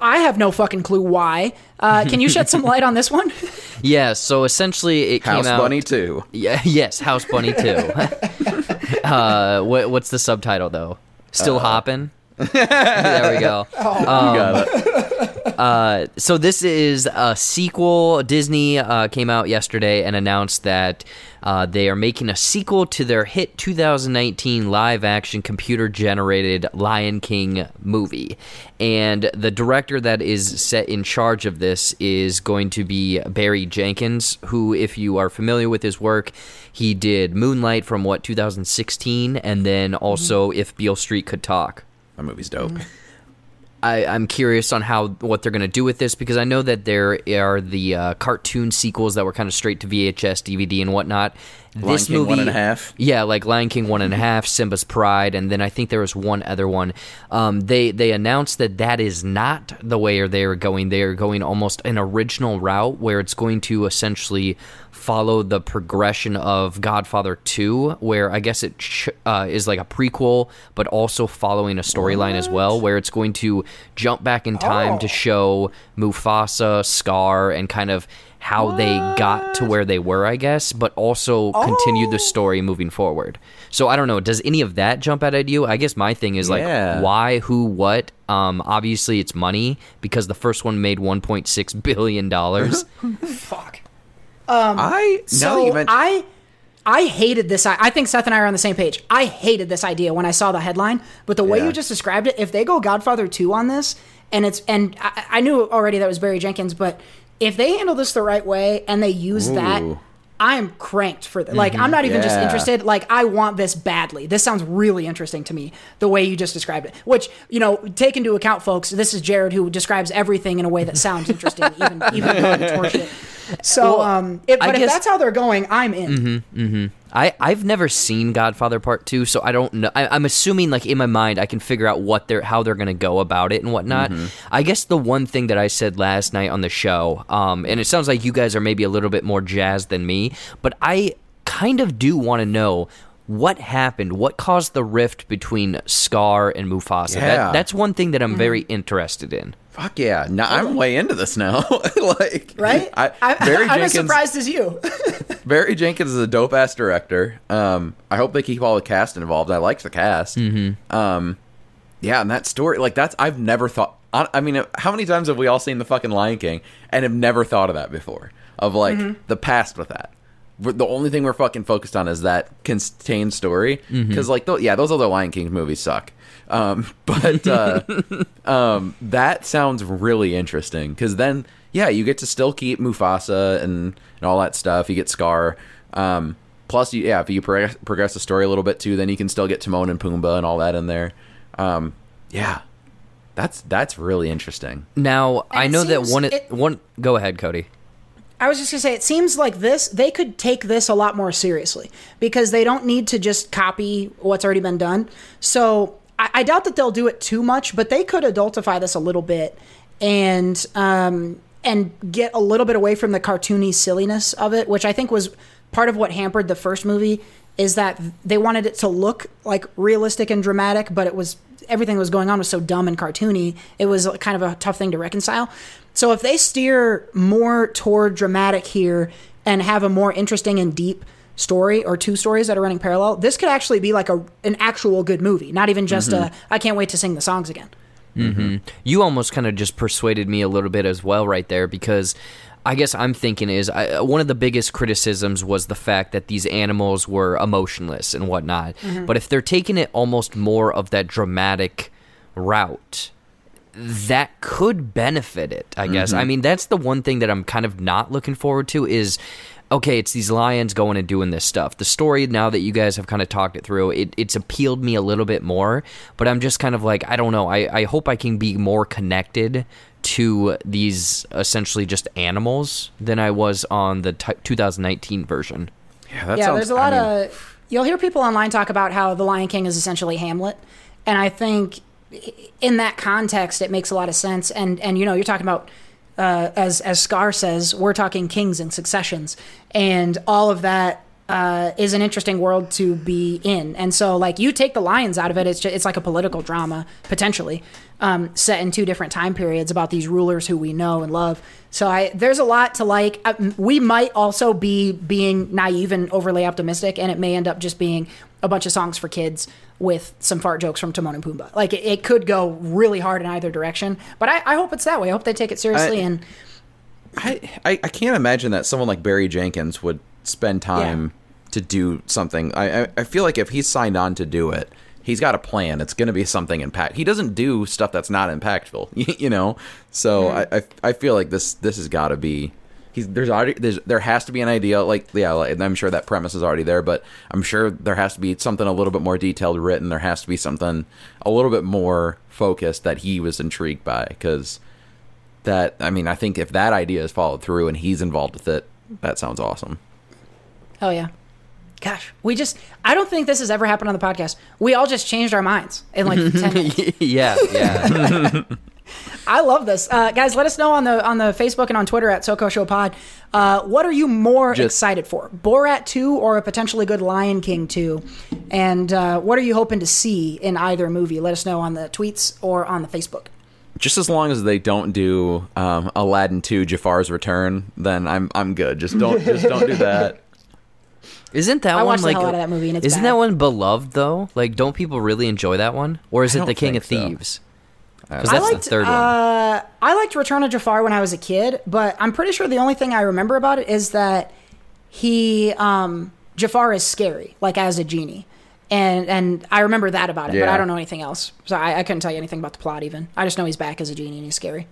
I have no fucking clue why. Uh, can you shed some light on this one? Yeah, so essentially it House came out House Bunny too Yeah, yes, House Bunny 2. uh, what, what's the subtitle though? Still hopping. there we go. you got it Uh, so this is a sequel. Disney uh, came out yesterday and announced that uh, they are making a sequel to their hit 2019 live-action computer-generated Lion King movie, and the director that is set in charge of this is going to be Barry Jenkins, who, if you are familiar with his work, he did Moonlight from what 2016, and then also If Beale Street Could Talk. that movie's dope I, I'm curious on how what they're going to do with this because I know that there are the uh, cartoon sequels that were kind of straight to VHS, DVD, and whatnot. Lion this King movie, one and a half. yeah, like Lion King one and a half, Simba's Pride, and then I think there was one other one. Um, they they announced that that is not the way or they are going. They are going almost an original route where it's going to essentially follow the progression of Godfather 2, where I guess it sh- uh, is like a prequel, but also following a storyline as well, where it's going to jump back in time to show Mufasa, Scar, and kind of how they got to where they were, I guess, but also continue the story moving forward. So I don't know. Does any of that jump out at you? I guess my thing is like, why, who, what? Um, obviously, it's money because the first one made 1.6 billion dollars. Fuck. Um, I now So that I I hated this. I, I think Seth and I are on the same page. I hated this idea when I saw the headline, but the way Yeah. you just described it, if they go Godfather two on this, and it's and I, I knew already that was Barry Jenkins, but if they handle this the right way and they use that. I'm cranked for that. Like, I'm mm-hmm. not even just interested. Like, I want this badly. This sounds really interesting to me, the way you just described it. Which, you know, take into account, folks, this is Jared who describes everything in a way that sounds interesting, even even horseshit. So, Well, um, if, I but if guess- that's how they're going, I'm in. I I've never seen Godfather Part Two, so I don't know. I, I'm assuming like in my mind I can figure out what they're how they're gonna go about it and whatnot. I guess the one thing that I said last night on the show, um, and it sounds like you guys are maybe a little bit more jazzed than me, but I kind of do want to know. What happened? What caused the rift between Scar and Mufasa? Yeah. That, that's one thing that I'm very interested in. Fuck yeah! Now I'm way into this now. like, Right? I, Barry I'm as Jenkins. surprised as you. Barry Jenkins is a dope ass director. Um, I hope they keep all the cast involved. I like the cast. Mm-hmm. Um, yeah, and that story, like that's I've never thought. I I mean, how many times have we all seen the fucking Lion King and have never thought of that before? Of like Mm-hmm. the past with that. We're- The only thing we're fucking focused on is that contained story because, like, th- yeah, those other Lion King movies suck. Um, but uh, um, that sounds really interesting because then, yeah, you get to still keep Mufasa and, and all that stuff. You get Scar. Um, plus, you, yeah, if you progress, progress the story a little bit too, then you can still get Timon and Pumbaa and all that in there. Um, yeah, that's that's really interesting. Now I it know that one it- one. Go ahead, Cody. I was just gonna say, it seems like this they could take this a lot more seriously because they don't need to just copy what's already been done. So I, I doubt that they'll do it too much, but they could adultify this a little bit and um, and get a little bit away from the cartoony silliness of it, which I think was part of what hampered the first movie. Is that they wanted it to look like realistic and dramatic, but it was everything that was going on was so dumb and cartoony. It was kind of a tough thing to reconcile. So if they steer more toward dramatic here and have a more interesting and deep story or two stories that are running parallel, this could actually be like a an actual good movie, not even just a mm-hmm. I can't wait to sing the songs again. Mm-hmm. Mm-hmm. you almost kind of just persuaded me a little bit as well right there because I guess I'm thinking is I, uh, one of the biggest criticisms was the fact that these animals were emotionless and whatnot. But if they're taking it almost more of that dramatic route, that could benefit it. I guess. I mean, that's the one thing that I'm kind of not looking forward to is. Okay, it's these lions going and doing this stuff. The story now that you guys have kind of talked it through, it, it's appealed me a little bit more. But I'm just kind of like, I don't know. I, I hope I can be more connected to these essentially just animals than I was on the t- 2019 version. Yeah, that yeah, sounds, there's a lot I mean, of. You'll hear people online talk about how The Lion King is essentially Hamlet, and I think in that context it makes a lot of sense. And and you know you're talking about uh, as as Scar says, we're talking kings and successions, and all of that uh, is an interesting world to be in. And so, like, you take the lions out of it, it's just, it's like a political drama potentially um, set in two different time periods about these rulers who we know and love. So, I there's a lot to like. Uh, we might also be being naive and overly optimistic, and it may end up just being a bunch of songs for kids with some fart jokes from Timon and Pumbaa. Like, it, it could go really hard in either direction. But I, I hope it's that way. I hope they take it seriously I- and. I, I I can't imagine that someone like Barry Jenkins would spend time to do something. I, I I feel like if he's signed on to do it, he's got a plan. It's going to be something impact. He doesn't do stuff that's not impactful, you know. So mm-hmm. I, I I feel like this this has got to be. He's, there's already there's there has to be an idea like yeah like, I'm sure that premise is already there but I'm sure there has to be something a little bit more detailed written there has to be something a little bit more focused that he was intrigued by because that I mean I think if that idea is followed through and he's involved with it, that sounds awesome. oh yeah. Gosh, we just, I don't think this has ever happened on the podcast. We all just changed our minds in like 10 minutes. yeah, yeah. I love this. Uh, guys, let us know on the on the Facebook and on Twitter at SoCo Show Pod. Uh, what are you more Just- excited for? Borat 2 or a potentially good Lion King 2? And uh, what are you hoping to see in either movie? Let us know on the tweets or on the Facebook. Just as long as they don't do um, Aladdin 2 Jafar's Return, then I'm I'm good. Just don't just don't do that. Isn't that I one like? hell out of that movie and it's isn't bad. that one beloved though? Like, don't people really enjoy that one, or is I it the King of think so. Thieves? Because I that's liked, the third one. uh, I liked Return of Jafar when I was a kid, but I'm pretty sure the only thing I remember about it is that he um, Jafar is scary, like as a genie, and and I remember that about it, but I don't know anything else. So I, I couldn't tell you anything about the plot. Even I just know he's back as a genie and he's scary.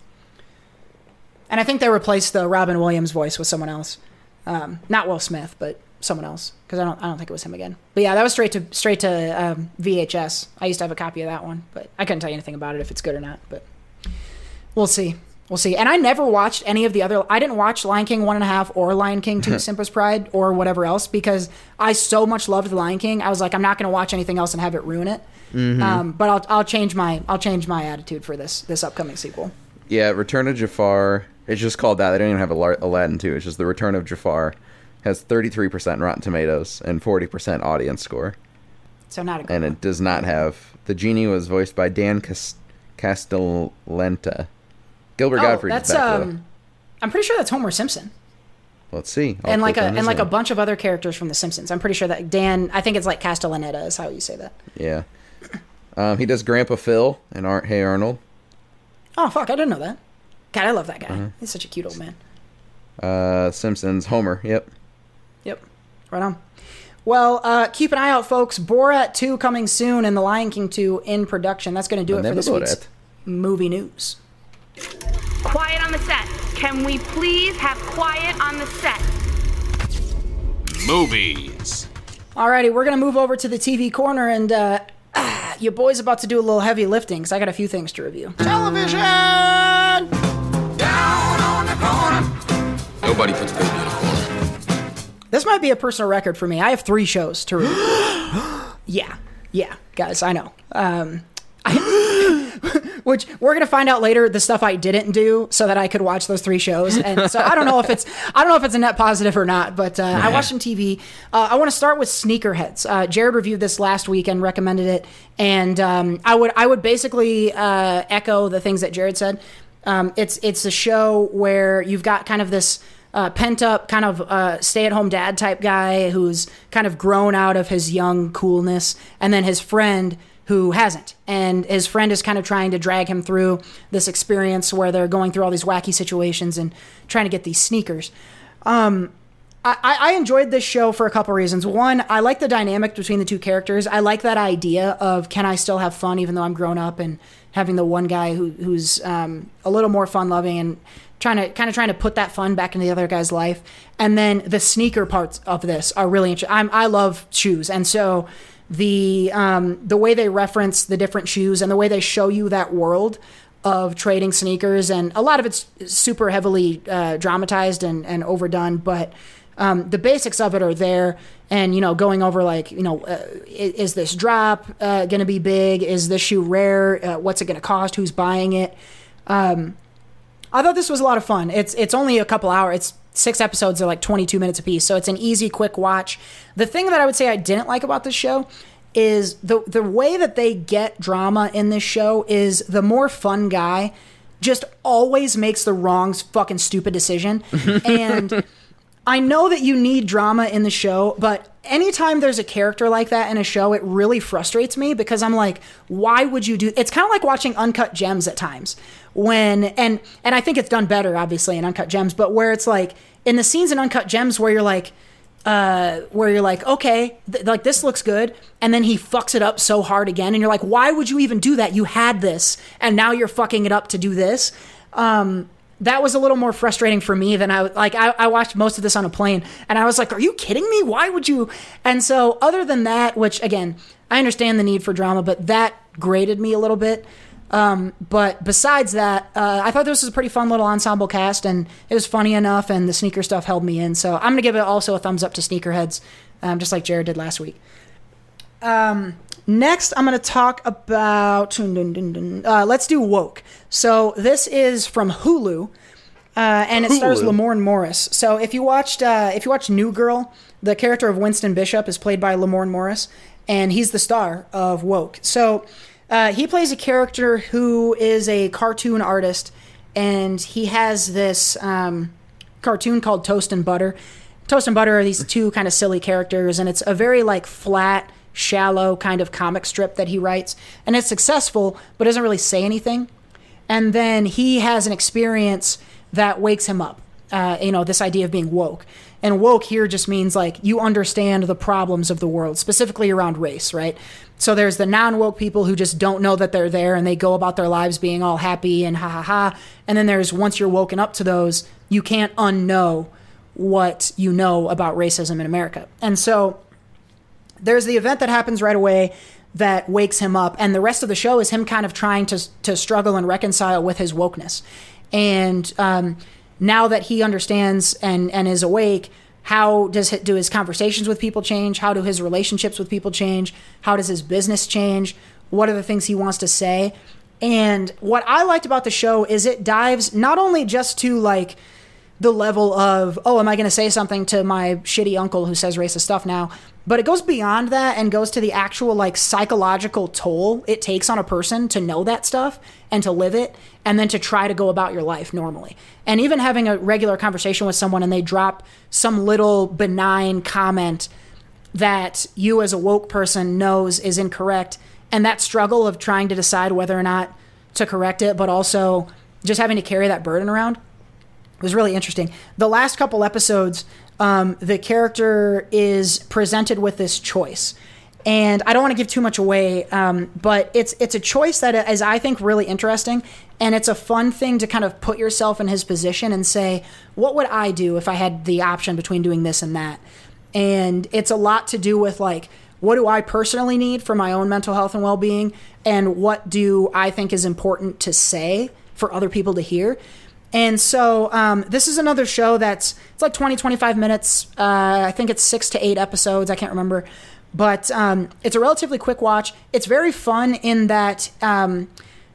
And I think they replaced the Robin Williams voice with someone else, um, not Will Smith, but someone else because I don't I don't think it was him again. But yeah, that was straight to straight to um, VHS. I used to have a copy of that one, but I couldn't tell you anything about it if it's good or not. But we'll see. we'll see. And I never watched any of the other. I didn't watch Lion King one and a half or Lion King two, Simba's Pride, or whatever else because I so much loved the Lion King. I was like, I'm not going to watch anything else and have it ruin it. Um, but I'll I'll change my I'll change my attitude for this this upcoming sequel. Yeah, Return of Jafar. It's just called that. They don't even have Aladdin 2. It's just The Return of Jafar. Has 33% Rotten Tomatoes and 40% audience score. So not a good And one. it does not have. The genie was voiced by Dan Cas- Castellaneta. Gilbert Oh, that's back, though. um, I'm pretty sure that's Homer Simpson. Let's see. I'll and like a and like a bunch of other characters from The Simpsons. I'm pretty sure that Dan. I think it's like Castellaneta is how you say that. Yeah. Um, he does Grandpa Phil and Art Hey Arnold. Oh fuck! I didn't know that. God, I love that guy. Mm-hmm. He's such a cute old man. Uh, Simpsons Homer. Yep. Yep. Right on. Well, uh, keep an eye out, folks. Borat 2 coming soon and The Lion King 2 in production. That's going to do it for this Never week's Borat. movie news. Quiet on the set. Can we please have quiet on the set? Movies. Alrighty, we're going to move over to the TV corner and uh, your boy's about to do a little heavy lifting because I got a few things to review. Nobody puts baby in a corner. This might be a personal record for me. I have three shows to review. yeah, yeah, guys, I know. Um, I, which we're gonna find out later the stuff I didn't do so that I could watch those three shows. And so I don't know if it's I don't know if it's a net positive or not. But uh, I watched some TV. Uh, I want to start with Sneakerheads. Uh, Jared reviewed this last week and recommended it, and um, I would I would basically uh, echo the things that Jared said. Um, it's it's a show where you've got kind of this uh, pent up kind of uh, stay at home dad type guy who's kind of grown out of his young coolness, and then his friend who hasn't. And his friend is kind of trying to drag him through this experience where they're going through all these wacky situations and trying to get these sneakers. Um, I, I enjoyed this show for a couple reasons. One, I like the dynamic between the two characters. I like that idea of can I still have fun even though I'm grown up and having the one guy who, who's um, a little more fun loving and trying to kind of trying to put that fun back into the other guy's life. And then the sneaker parts of this are really interesting. I'm, I love shoes, and so the um, the way they reference the different shoes and the way they show you that world of trading sneakers, and a lot of it's super heavily uh, dramatized and, and overdone, but um, the basics of it are there. And you know, going over like you know, uh, is, is this drop uh, going to be big? Is this shoe rare? Uh, what's it going to cost? Who's buying it? Um, I thought this was a lot of fun. It's it's only a couple hours. It's six episodes. They're like 22 minutes apiece, so it's an easy, quick watch. The thing that I would say I didn't like about this show is the the way that they get drama in this show is the more fun guy just always makes the wrong fucking stupid decision and I know that you need drama in the show, but anytime there's a character like that in a show, it really frustrates me because I'm like, why would you do? It's kind of like watching Uncut Gems at times when and and I think it's done better, obviously, in Uncut Gems, but where it's like in the scenes in Uncut Gems where you're like. Uh, where you're like, okay, th- like this looks good, and then he fucks it up so hard again, and you're like, why would you even do that? You had this, and now you're fucking it up to do this. Um, that was a little more frustrating for me than I like. I, I watched most of this on a plane, and I was like, "Are you kidding me? Why would you?" And so, other than that, which again, I understand the need for drama, but that grated me a little bit. Um, but besides that, uh, I thought this was a pretty fun little ensemble cast, and it was funny enough, and the sneaker stuff held me in. So I'm gonna give it also a thumbs up to Sneakerheads, um, just like Jared did last week. Um, next, I'm going to talk about. Uh, let's do woke. So this is from Hulu, uh, and it stars Hulu. Lamorne Morris. So if you watched, uh, if you watched New Girl, the character of Winston Bishop is played by Lamorne Morris, and he's the star of Woke. So uh, he plays a character who is a cartoon artist, and he has this um, cartoon called Toast and Butter. Toast and Butter are these two kind of silly characters, and it's a very like flat, shallow kind of comic strip that he writes, and it's successful, but doesn't really say anything. And then he has an experience that wakes him up. Uh, you know, this idea of being woke. And woke here just means like you understand the problems of the world, specifically around race, right? So there's the non woke people who just don't know that they're there and they go about their lives being all happy and ha ha ha. And then there's once you're woken up to those, you can't unknow what you know about racism in America. And so there's the event that happens right away that wakes him up and the rest of the show is him kind of trying to to struggle and reconcile with his wokeness. And um, now that he understands and and is awake how does do his conversations with people change? How do his relationships with people change? How does his business change? What are the things he wants to say? And what i liked about the show is it dives not only just to like the level of oh am i going to say something to my shitty uncle who says racist stuff now? But it goes beyond that and goes to the actual like psychological toll it takes on a person to know that stuff and to live it and then to try to go about your life normally. And even having a regular conversation with someone and they drop some little benign comment that you as a woke person knows is incorrect and that struggle of trying to decide whether or not to correct it but also just having to carry that burden around it was really interesting. The last couple episodes, um, the character is presented with this choice, and I don't want to give too much away, um, but it's it's a choice that is I think really interesting, and it's a fun thing to kind of put yourself in his position and say, what would I do if I had the option between doing this and that? And it's a lot to do with like what do I personally need for my own mental health and well being, and what do I think is important to say for other people to hear. And so um, this is another show that's it's like 20, 25 minutes. Uh, I think it's six to eight episodes. I can't remember. But um, it's a relatively quick watch. It's very fun in that um,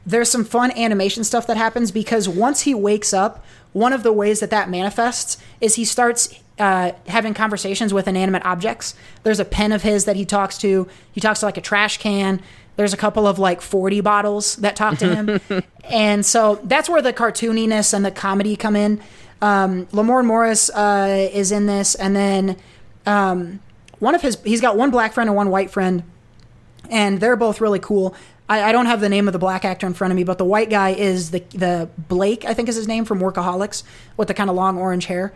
there's some fun animation stuff that happens because once he wakes up, one of the ways that that manifests is he starts uh, having conversations with inanimate objects. There's a pen of his that he talks to. He talks to like a trash can. There's a couple of like 40 bottles that talk to him. and so that's where the cartooniness and the comedy come in. Um, Lamorne Morris uh, is in this. And then um, one of his, he's got one black friend and one white friend. And they're both really cool. I, I don't have the name of the black actor in front of me, but the white guy is the, the Blake, I think is his name from Workaholics with the kind of long orange hair.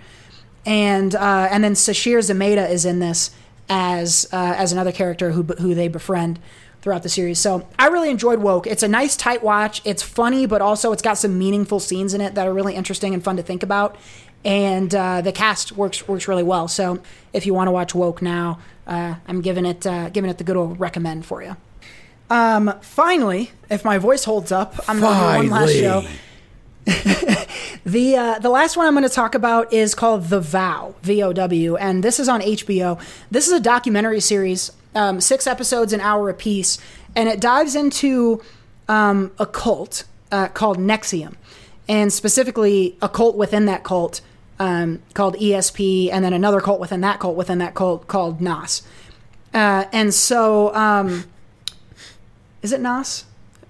And, uh, and then Sasheer Zamata is in this as, uh, as another character who, who they befriend throughout the series. So I really enjoyed Woke. It's a nice tight watch. It's funny, but also it's got some meaningful scenes in it that are really interesting and fun to think about. And uh, the cast works works really well. So if you want to watch Woke now, uh, I'm giving it uh, giving it the good old recommend for you. Um, finally, if my voice holds up, I'm going to do one last show. the uh, the last one I'm going to talk about is called The Vow, V O W, and this is on HBO. This is a documentary series, um, six episodes, an hour apiece, and it dives into um, a cult uh, called NXIVM, and specifically a cult within that cult um, called ESP, and then another cult within that cult within that cult called Nas. Uh, and so, um, is it Nas?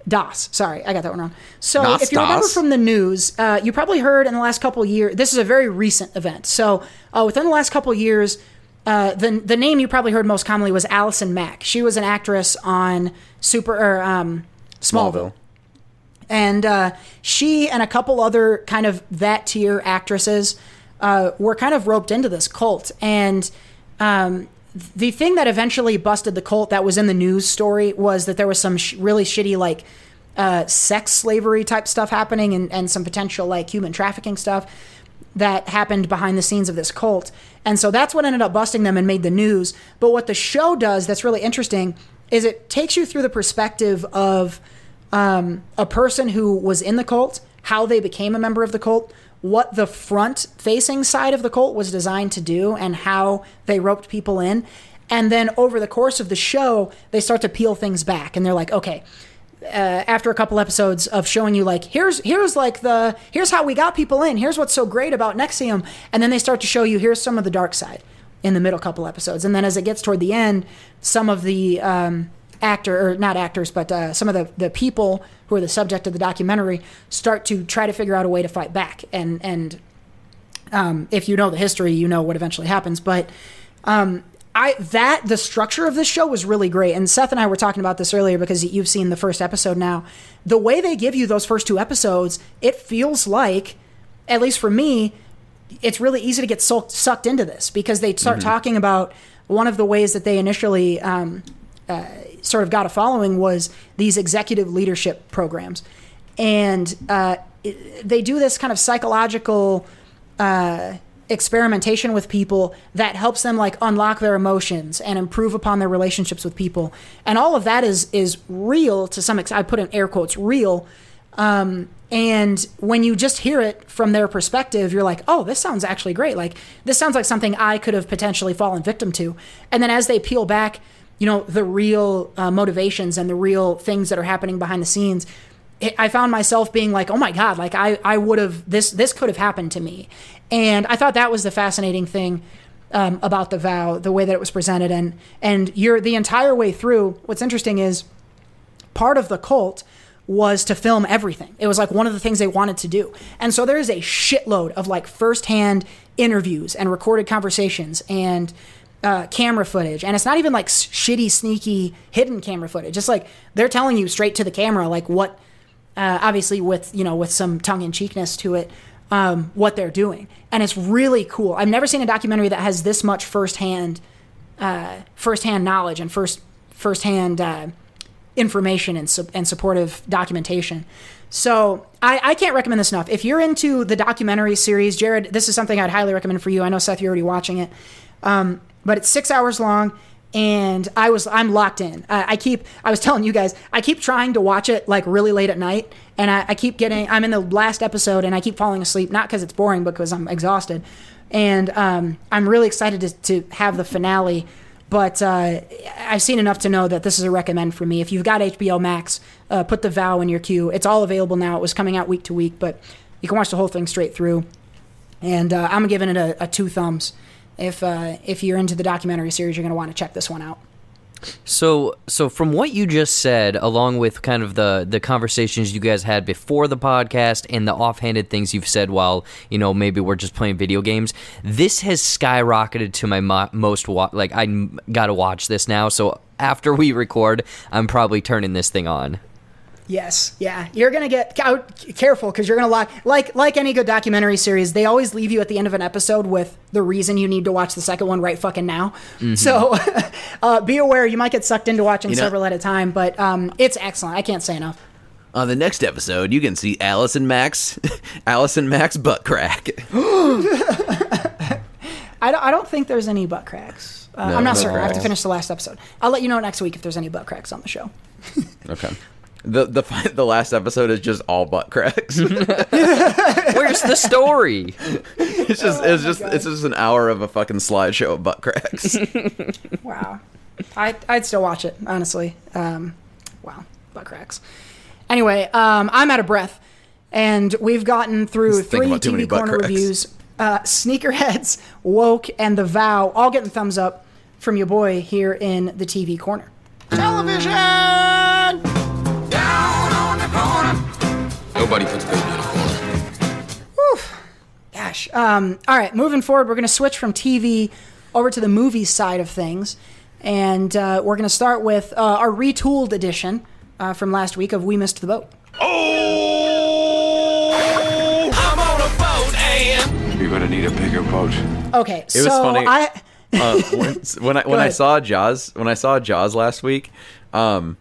DOS. Sorry, I got that one wrong. So, if you remember from the news, uh, you probably heard in the last couple years. This is a very recent event. So, uh, within the last couple years, uh, the the name you probably heard most commonly was Allison Mack. She was an actress on Super or um, Smallville. And uh, she and a couple other kind of that tier actresses uh, were kind of roped into this cult. And um, the thing that eventually busted the cult that was in the news story was that there was some sh- really shitty, like, uh, sex slavery type stuff happening and, and some potential, like, human trafficking stuff that happened behind the scenes of this cult. And so that's what ended up busting them and made the news. But what the show does that's really interesting is it takes you through the perspective of um, a person who was in the cult, how they became a member of the cult, what the front facing side of the cult was designed to do, and how they roped people in. And then over the course of the show, they start to peel things back, and they're like, okay, uh, after a couple episodes of showing you like here's here's like the here's how we got people in. Here's what's so great about NXIVM. And then they start to show you here's some of the dark side in the middle couple episodes. And then as it gets toward the end some of the um, actor or not actors but uh, some of the the people who are the subject of the documentary start to try to figure out a way to fight back. And and um, if you know the history you know what eventually happens. But um, I that the structure of this show was really great. And Seth and I were talking about this earlier because you've seen the first episode now. The way they give you those first two episodes, it feels like, at least for me, it's really easy to get sucked, sucked into this because they start talking about one of the ways that they initially um, uh, sort of got a following was these executive leadership programs, and uh, it, they do this kind of psychological. Uh, experimentation with people that helps them like unlock their emotions and improve upon their relationships with people and all of that is is real to some extent i put in air quotes real Um, and when you just hear it from their perspective, you're like, oh, this sounds actually great. Like, this sounds like something I could have potentially fallen victim to. And then as they peel back, you know, the real uh, motivations and the real things that are happening behind the scenes, I found myself being like, oh my God, like I, I would have, this, this could have happened to me. And I thought that was the fascinating thing um, about the vow, the way that it was presented. And, and you're the entire way through. What's interesting is part of the cult was to film everything. It was like one of the things they wanted to do. And so there is a shitload of like firsthand interviews and recorded conversations and uh, camera footage. And it's not even like shitty, sneaky, hidden camera footage. Just like they're telling you straight to the camera, like what, uh, obviously with, you know, with some tongue in cheekness to it, um, what they're doing. And it's really cool. I've never seen a documentary that has this much firsthand, uh, firsthand knowledge and first, firsthand, uh, information and, su- and supportive documentation. So I, I can't recommend this enough. If you're into the documentary series, Jared, this is something I'd highly recommend for you. I know Seth, you're already watching it, um, but it's six hours long, and I was I'm locked in. I, keep I was telling you guys I keep trying to watch it like really late at night, and I, I keep getting I'm in the last episode and I keep falling asleep not because it's boring, but because I'm exhausted, and um, I'm really excited to, to have the finale but uh, I've seen enough to know that this is a recommend for me. If you've got HBO Max, uh, put the vow in your queue. It's all available now. It was coming out week to week, but you can watch the whole thing straight through. And uh, I'm giving it a, a two thumbs. If uh, if you're into the documentary series, you're going to want to check this one out. So, so from what you just said, along with kind of the the conversations you guys had before the podcast and the offhanded things you've said while you know maybe we're just playing video games, this has skyrocketed to my mo- most wa- like I got to watch this now. So after we record, I'm probably turning this thing on. Yes, yeah, you're gonna get out careful because you're gonna lock like like any good documentary series. They always leave you at the end of an episode with the reason you need to watch the second one right fucking now. So uh, be aware you might get sucked into watching You know- several at a time, but um, it's excellent. I can't say enough. On the next episode, you can see Alice and Max, Alice and Max butt crack. I don't, I don't think there's any butt cracks. Uh, No, I'm not no certain. I have to finish the last episode. I'll let you know next week if there's any butt cracks on the show. Okay. The the the last episode is just all butt cracks. Where's the story? it's just it's just it's just an hour of a fucking slideshow of butt cracks. Wow. I, I'd still watch it, honestly. Um, wow, butt cracks. Anyway, um, I'm out of breath, and we've gotten through Just thinking three about too many TV butt corner cracks. reviews. Uh, Sneakerheads, Woke, and The Vow all getting thumbs up from your boy here in the TV corner. Nobody puts baby in a corner. Gosh. Um, all right, moving forward, we're going to switch from TV over to the movie side of things. And uh, we're going to start with uh, our retooled edition uh, from last week of We Missed the Boat. Oh! I'm on a boat and. You're gonna need a bigger boat. Okay, It so was funny. I. uh, when, when I when I saw Jaws when I saw Jaws last week, um,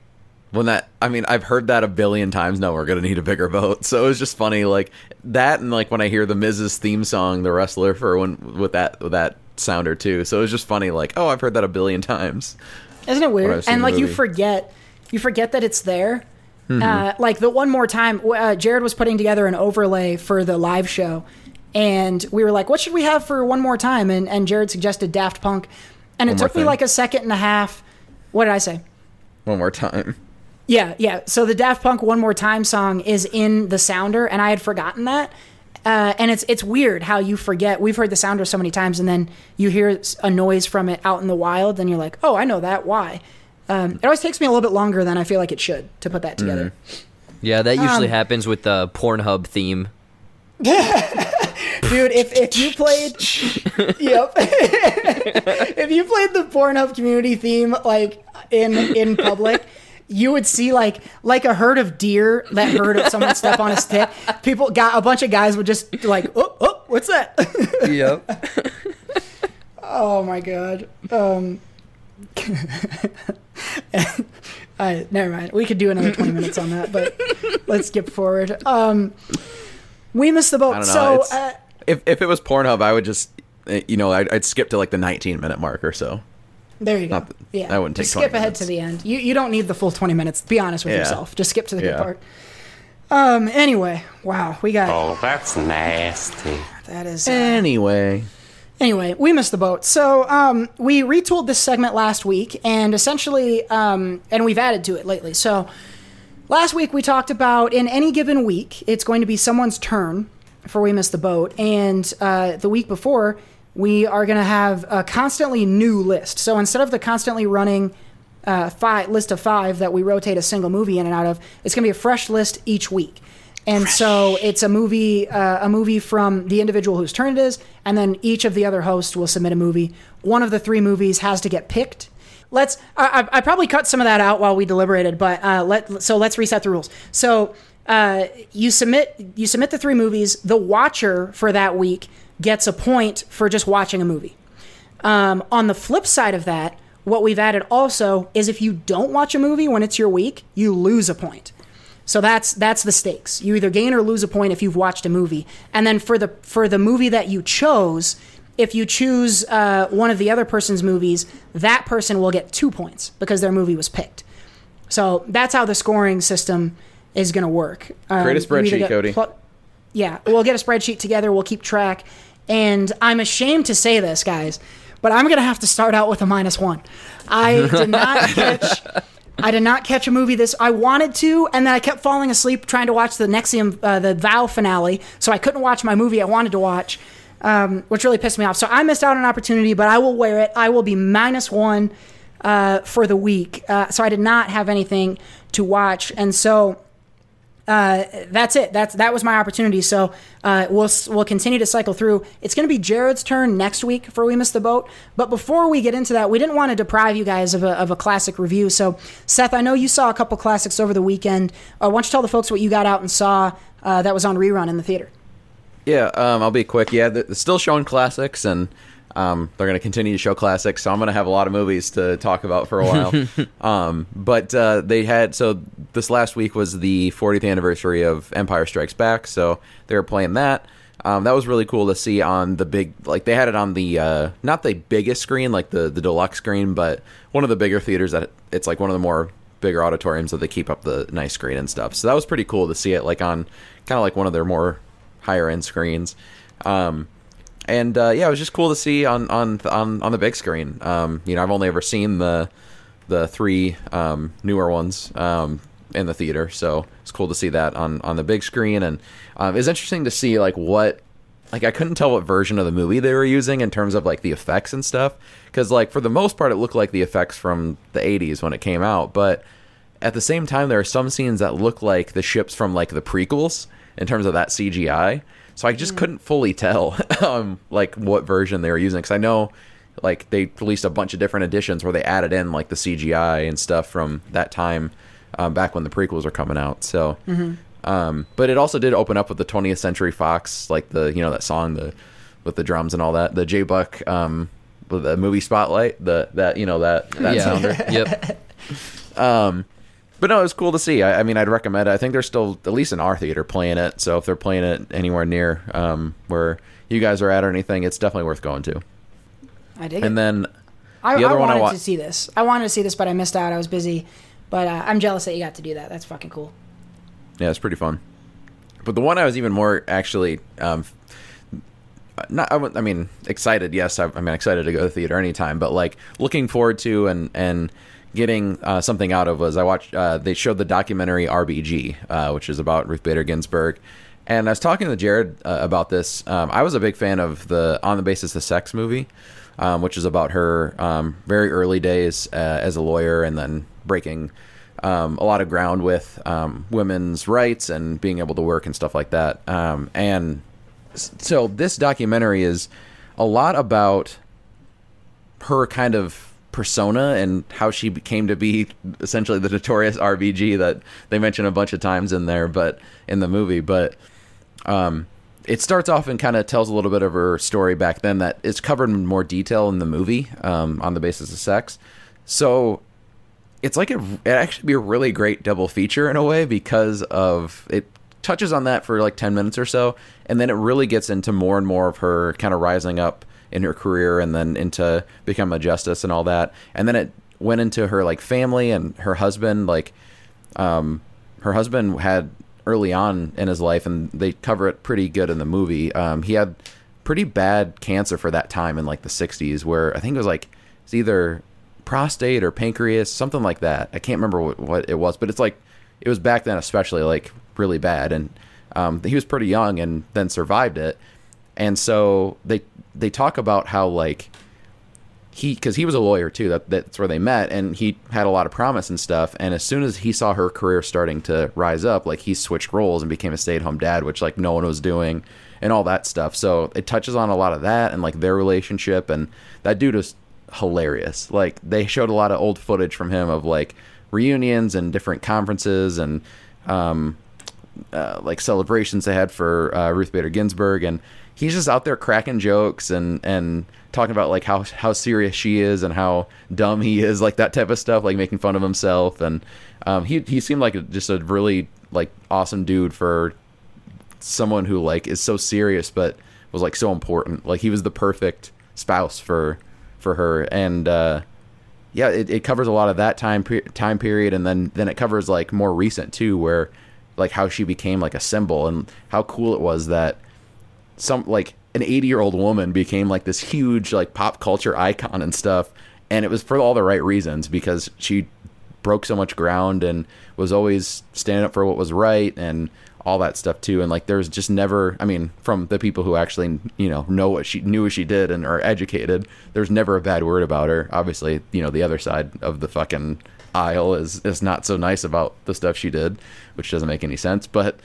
when that I mean I've heard that a billion times. No, we're gonna need a bigger boat. So it was just funny, like that, and like when I hear the Miz's theme song, the wrestler for when with that with that sounder too. So it was just funny, like oh I've heard that a billion times. Isn't it weird? And like you forget, you forget that it's there. Mm-hmm. Uh, like the one more time, uh, Jared was putting together an overlay for the live show, and we were like, "What should we have for one more time?" And and Jared suggested Daft Punk, and it took me like a second and a half. What did I say? One more time. Yeah, yeah. So the Daft Punk "One More Time" song is in the sounder, and I had forgotten that. Uh, and it's it's weird how you forget. We've heard the sounder so many times, and then you hear a noise from it out in the wild, and you're like, "Oh, I know that. Why?" Um, it always takes me a little bit longer than I feel like it should to put that together. Yeah, that usually Um, happens with the Pornhub theme. Dude, if, if you played, yep, if you played the Pornhub community theme like in in public, you would see like like a herd of deer that heard of someone step on a stick. People got a bunch of guys would just like, oh, oh, what's that? Yep. oh my god. Um, I, never mind. We could do another twenty minutes on that, but let's skip forward. Um, we missed the boat. I don't know. So. Uh, if if it was Pornhub, I would just eh, you know I'd, I'd skip to like the 19 minute mark or so. There you go. Not that- yeah, that wouldn't Just take skip 20 ahead to the end. You you don't need the full twenty minutes. Be honest with Yeah. yourself. Just skip to the good part. Um. Anyway, wow, we got Oh, that's nasty. that is. uh, Anyway, Anyway, we missed the boat. So um, we retooled this segment last week, and essentially, um, and we've added to it lately. So last week we talked about in any given week, it's going to be someone's turn for we missed the boat, and uh, the week before we are going to have a constantly new list. So instead of the constantly running uh, five, list of five that we rotate a single movie in and out of, it's going to be a fresh list each week. And so it's a movie, uh, a movie from the individual whose turn it is, and then each of the other hosts will submit a movie. One of the three movies has to get picked. Let's. I, I- I probably cut some of that out while we deliberated, but uh, let. So let's reset the rules. So uh, you submit you submit the three movies. The watcher for that week gets a point for just watching a movie. Um, on the flip side of that, what we've added also is if you don't watch a movie when it's your week, you lose a point. So that's that's the stakes. You either gain or lose a point if you've watched a movie. And then for the for the movie that you chose, if you choose uh, one of the other person's movies, that person will get two points because their movie was picked. So that's how the scoring system is going to work. Um, Create a spreadsheet, Cody. pl- yeah, we'll get a spreadsheet together. We'll keep track. And I'm ashamed to say this, guys, but I'm going to have to start out with a minus one. I did not catch. I did not catch a movie this. I wanted to, and then I kept falling asleep trying to watch the NXIVM, uh, the Vow finale, so I couldn't watch my movie I wanted to watch, um, which really pissed me off. So I missed out on an opportunity, but I will wear it. I will be minus one uh, for the week. Uh, so I did not have anything to watch, and so uh, that's it. That's that was my opportunity. So uh, we'll we'll continue to cycle through. It's going to be Jared's turn next week for we missed the boat. But before we get into that, we didn't want to deprive you guys of a, of a classic review. So Seth, I know you saw a couple classics over the weekend. Uh, why don't you tell the folks what you got out and saw uh, that was on rerun in the theater? Yeah, um, I'll be quick. Yeah, they're still showing classics, and um, they're going to continue to show classics. So I'm going to have a lot of movies to talk about for a while. um, but uh, they had so this last week was the 40th anniversary of Empire Strikes Back, so they were playing that. Um, that was really cool to see on the big, like they had it on the uh, not the biggest screen, like the the deluxe screen, but one of the bigger theaters that it's like one of the more bigger auditoriums that they keep up the nice screen and stuff. So that was pretty cool to see it like on kind of like one of their more higher end screens. Um, and uh, yeah, it was just cool to see on on on, on the big screen. Um, you know, I've only ever seen the the three um, newer ones um, in the theater, so it's cool to see that on on the big screen. And um, it's interesting to see like what like I couldn't tell what version of the movie they were using in terms of like the effects and stuff because like for the most part it looked like the effects from the 80s when it came out, but at the same time there are some scenes that look like the ships from like the prequels in terms of that CGI. So I just couldn't fully tell um, like what version they were using because I know like they released a bunch of different editions where they added in like the CGI and stuff from that time um, back when the prequels were coming out. So, um, but it also did open up with the 20th Century Fox, like the you know that song the with the drums and all that, the J Buck um, the movie Spotlight, the that you know that that sounder. yep. Um, but no, it was cool to see. I, I mean, I'd recommend it. I think they're still at least in our theater playing it. So if they're playing it anywhere near um, where you guys are at or anything, it's definitely worth going to. I dig And it. then I, the other I one I wanted wa- to see this. I wanted to see this, but I missed out. I was busy. But uh, I'm jealous that you got to do that. That's fucking cool. Yeah, it's pretty fun. But the one I was even more actually, um, not I, I mean, excited. Yes, I, I mean excited to go to the theater anytime. But like looking forward to and and getting uh, something out of was I watched. Uh, they showed the documentary RBG, uh, which is about Ruth Bader Ginsburg. And I was talking to Jared uh, about this. Um, I was a big fan of the On the Basis of Sex movie, um, which is about her um, very early days uh, as a lawyer and then breaking um, a lot of ground with um, women's rights and being able to work and stuff like that. Um, and so this documentary is a lot about her kind of persona and how she came to be essentially the notorious RBG that they mention a bunch of times in there, but in the movie. But um, it starts off and kind of tells a little bit of her story back then that is covered in more detail in the movie um, on the basis of sex. So it's like a, it actually be a really great double feature in a way because of it touches on that for like 10 minutes or so and then it really gets into more and more of her kind of rising up in her career and then into become a justice and all that and then it went into her like family and her husband like um her husband had early on in his life, and they cover it pretty good in the movie. Um, he had pretty bad cancer for that time in like the 60s, where I think it was like it's either prostate or pancreas, something like that. I can't remember what, what it was, but it's like it was back then, especially like really bad. And um, he was pretty young and then survived it. And so they they talk about how like he because he was a lawyer too. That that's where they met, and he had a lot of promise and stuff. And as soon as he saw her career starting to rise up, like he switched roles and became a stay at home dad, which like no one was doing, and all that stuff. So it touches on a lot of that and like their relationship. And that dude is hilarious. Like they showed a lot of old footage from him of like reunions and different conferences and um, uh, like celebrations they had for uh, Ruth Bader Ginsburg, and he's just out there cracking jokes and and talking about like how how serious she is and how dumb he is, like that type of stuff, like making fun of himself. And um, he he seemed like just a really like awesome dude for someone who like is so serious but was like so important. Like he was the perfect spouse for for her, and uh, yeah, it, it covers a lot of that time time period, and then then it covers like more recent too, where like how she became like a symbol and how cool it was that some like an 80 year old woman became like this huge like pop culture icon and stuff and it was for all the right reasons because she broke so much ground and was always standing up for what was right and all that stuff too and like there's just never i mean from the people who actually you know know what she knew what she did and are educated there's never a bad word about her. Obviously you know the other side of the fucking aisle is is not so nice about the stuff she did which doesn't make any sense but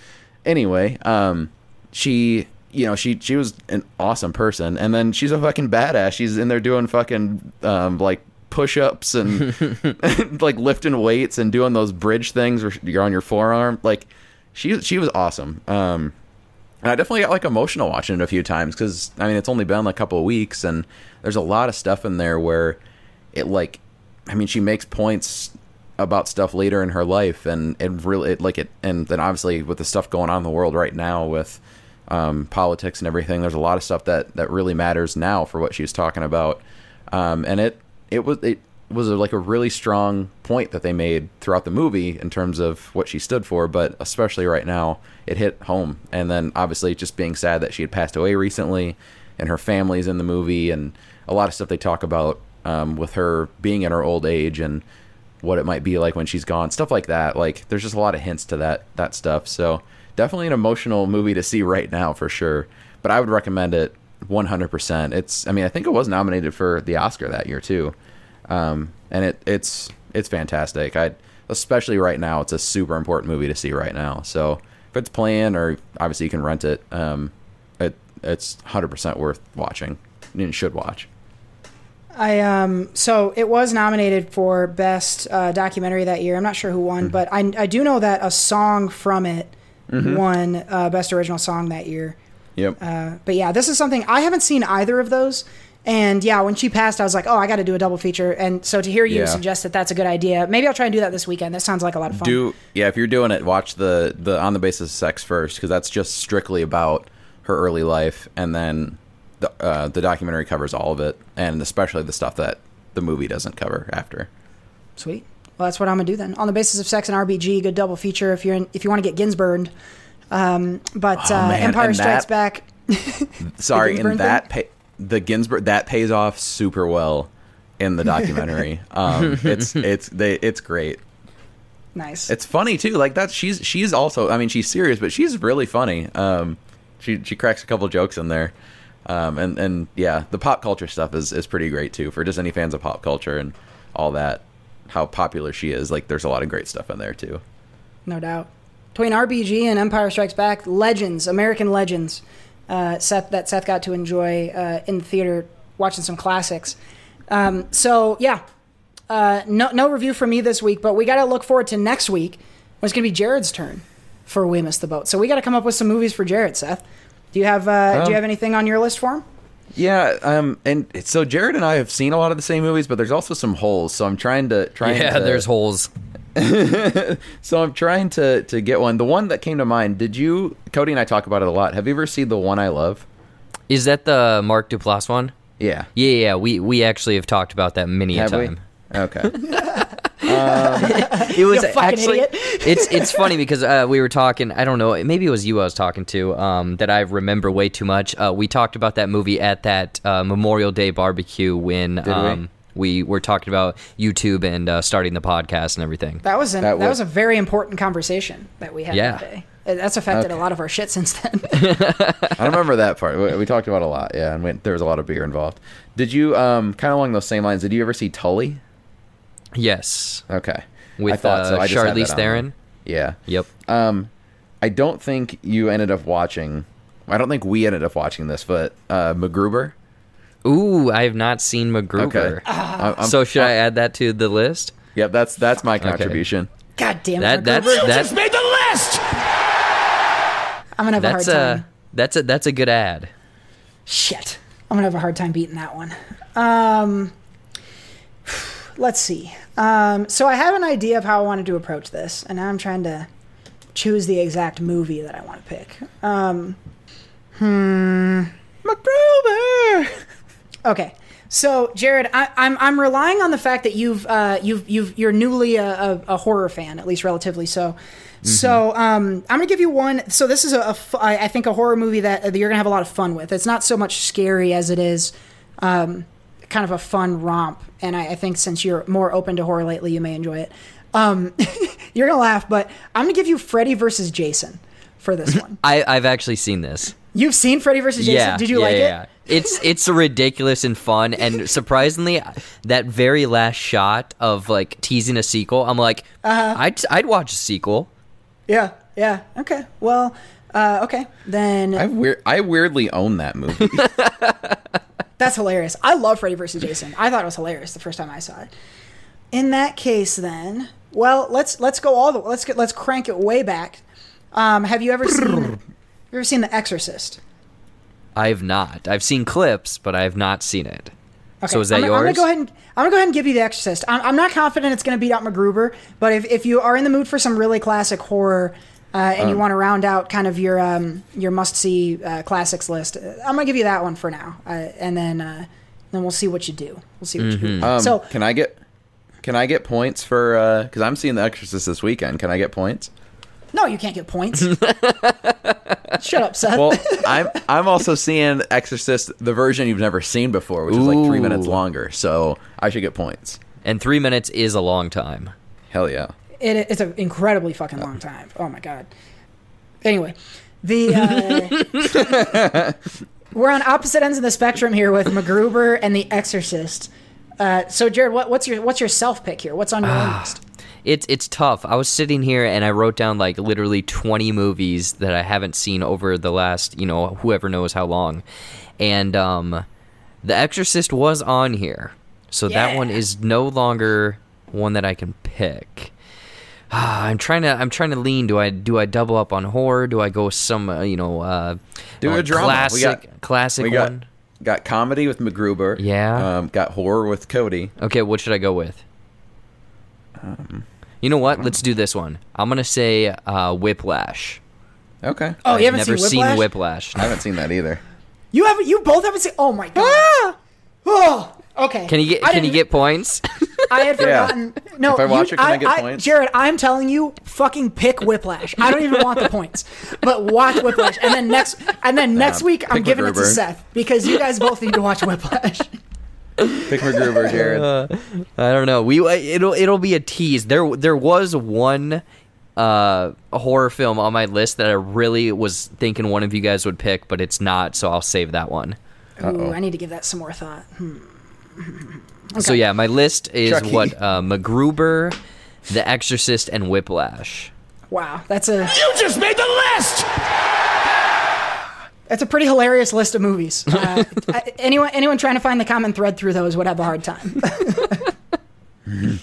anyway um she you know she she was an awesome person. And then she's a fucking badass. She's in there doing fucking um like push-ups and like lifting weights and doing those bridge things where you're on your forearm. Like she she was awesome. Um and I definitely got like emotional watching it a few times because I mean it's only been like a couple of weeks and there's a lot of stuff in there where it like I mean she makes points about stuff later in her life and it really it, like it and then obviously with the stuff going on in the world right now with um, politics and everything. There's a lot of stuff that that really matters now for what she was talking about. Um, and it it was it was a, like a really strong point that they made throughout the movie in terms of what she stood for but especially right now it hit home. And then obviously just being sad that she had passed away recently and her family's in the movie and a lot of stuff they talk about um, with her being in her old age and what it might be like when she's gone stuff like that. Like there's just a lot of hints to that that stuff. So definitely an emotional movie to see right now for sure but i would recommend it 100% it's i mean i think it was nominated for the oscar that year too. Um, and it it's it's fantastic. I especially right now it's a super important movie to see right now. So if it's playing or obviously you can rent it um, it it's 100% worth watching. You should watch. I um so it was nominated for best uh, documentary that year. I'm not sure who won, Mm-hmm. but I I do know that a song from it Mhm. won uh, best original song that year. yep Uh, but yeah, this is something I haven't seen either of those. And yeah, when she passed, I was like, oh, I got to do a double feature. And so to hear you Yeah. suggest that that's a good idea, maybe I'll try and do that this weekend. That sounds like a lot of fun. Do yeah, if you're doing it, watch the the on the basis of sex first because that's just strictly about her early life, and then the uh, the documentary covers all of it, and especially the stuff that the movie doesn't cover after. Sweet. Well, that's what I'm gonna do then. On the basis of sex and RBG, good double feature if you're in, if you want to get Ginsburned. Um, but Oh, uh, Empire Strikes that- Back. Sorry, and that pay, the Ginsburg that pays off super well in the documentary. um, it's it's they it's great. Nice. It's funny too. Like that she's she's also I mean she's serious, but she's really funny. Um, she she cracks a couple jokes in there. Um, and and yeah, the pop culture stuff is is pretty great too for just any fans of pop culture and all that. How popular she is. Like there's a lot of great stuff in there too. no doubt. Between RBG and Empire Strikes Back, legends, American legends, uh, Seth that Seth got to enjoy uh, in the theater, watching some classics. Um, so yeah, uh, no no review for me this week, but we got to look forward to next week. when It's going to be Jared's turn for We Missed the Boat. So we got to come up with some movies for Jared. Seth, do you have uh, do Um, you have anything on your list for him? Yeah, um, and so Jared and I have seen a lot of the same movies, but there's also some holes. So I'm trying to trying yeah, to, there's holes. so I'm trying to to get one. The one that came to mind. Did you, Cody and I talk about it a lot. Have you ever seen the one I love? Is that the Mark Duplass one? Yeah. Yeah, yeah. We we actually have talked about that many a Have we? time. Okay. it was You actually idiot. it's it's funny because uh, we were talking. I don't know. Maybe it was you I was talking to. Um, that I remember way too much. Uh, we talked about that movie at that uh, Memorial Day barbecue when we? um, we were talking about YouTube and uh, starting the podcast and everything. That was an, That that, was- was a very important conversation that we had Yeah. that day. That's affected a lot of our shit since then. I remember that part. We, we talked about a lot. Yeah, and went, there was a lot of beer involved. Did you um kind of along those same lines? Did you ever see Tully? Yes, Okay, with I thought so. uh, I just had Charlize that on Theron. there. Yeah. Yep. Um, I don't think you ended up watching. I don't think we ended up watching this, but uh, MacGruber. Ooh, I have not seen MacGruber. Okay. I'm- I'm- so should I add that to the list? Yep, that's that's my contribution. God damn That it, that's MacGruber. that's made the list! I'm gonna have that's a hard a time. that's a that's a good ad. Shit, I'm gonna have a hard time beating that one. Um, let's see. Um, so I have an idea of how I wanted to approach this, and now I'm trying to choose the exact movie that I want to pick. Um, hmm. MacGruber. Okay. So, Jared, I, I'm I'm relying on the fact that you've uh, you've you've you're newly a, a, a horror fan, at least relatively so. So, um, I'm gonna give you one. So, this is a, a I I think a horror movie that, that you're gonna have a lot of fun with. It's not so much scary as it is um, kind of a fun romp, and I, I think since you're more open to horror lately, you may enjoy it. Um, you're gonna laugh, but I'm gonna give you Freddy versus Jason for this one. I I've actually seen this. You've seen Freddy versus Jason? Yeah. Did you yeah, like yeah, it? It's it's ridiculous and fun, and surprisingly, that very last shot of like teasing a sequel, I'm like, Uh-huh. I'd I'd watch a sequel. Yeah. Yeah. Okay. Well. Uh, okay. Then I weird. I weirdly own that movie. That's hilarious. I love Freddy vs. Jason. I thought it was hilarious the first time I saw it. In that case, then, well, let's let's go all the let's get let's crank it way back. Um, have you ever seen you ever seen The Exorcist? I've not. I've seen clips, but I have not seen it. Okay. So is that I'm, yours? I'm gonna go ahead and I'm gonna go ahead and give you The Exorcist. I'm, I'm not confident it's gonna beat out MacGruber, but if, if you are in the mood for some really classic horror. Uh, and you want to round out kind of your um, your must see uh, classics list. uh, I'm gonna give you that one for now, uh, and then uh, then we'll see what you do. We'll see what you do. Um, so can I get can I get points for because I'm seeing The Exorcist this weekend? Can I get points? No, you can't get points. Shut up, Seth. Well, I'm I'm also seeing Exorcist the version you've never seen before, which is like three minutes longer. So I should get points. and three minutes is a long time. Hell yeah! It, it's an incredibly fucking long time. Oh my god. Anyway, the uh, we're on opposite ends of the spectrum here with MacGruber and The Exorcist. Uh, so, Jared, what, what's your what's your self pick here? What's on your own list? It's it's tough. I was sitting here and I wrote down like literally 20 movies that I haven't seen over the last, you know, whoever knows how long. And um The Exorcist was on here. So that one is no longer one that I can pick. I'm trying to I'm trying to lean do I do I double up on horror? Do I go some uh, you know uh Do uh, a drama. classic We got- classic We got one? got comedy with MacGruber. Yeah. Um, got horror with Cody. Okay, what should I go with? you know what? Let's do this one. I'm gonna say uh, Whiplash. Okay. Oh, you I've haven't never seen Whiplash? Whiplash. I haven't seen that either. You haven't. You both haven't seen. Oh my god. Ah! Oh. Okay. Can you get I Can you get points? I had Yeah. forgotten. No, If I watch you, it, can I get points? Jared, I'm telling you, fucking pick Whiplash. I don't even want the points, but watch Whiplash, and then next, and then next week, I'm pick giving it to Seth because you guys both need to watch Whiplash. Pick MacGruber, Jared. I don't know. We it'll it'll be a tease. There there was one uh horror film on my list that I really was thinking one of you guys would pick, but it's not, so I'll save that one. Ooh, I need to give that some more thought. Hmm. So yeah, my list is Chucky. what uh MacGruber, The Exorcist, and Whiplash. Wow, that's a You just made the list! that's a pretty hilarious list of movies. Uh, anyone anyone trying to find the common thread through those would have a hard time.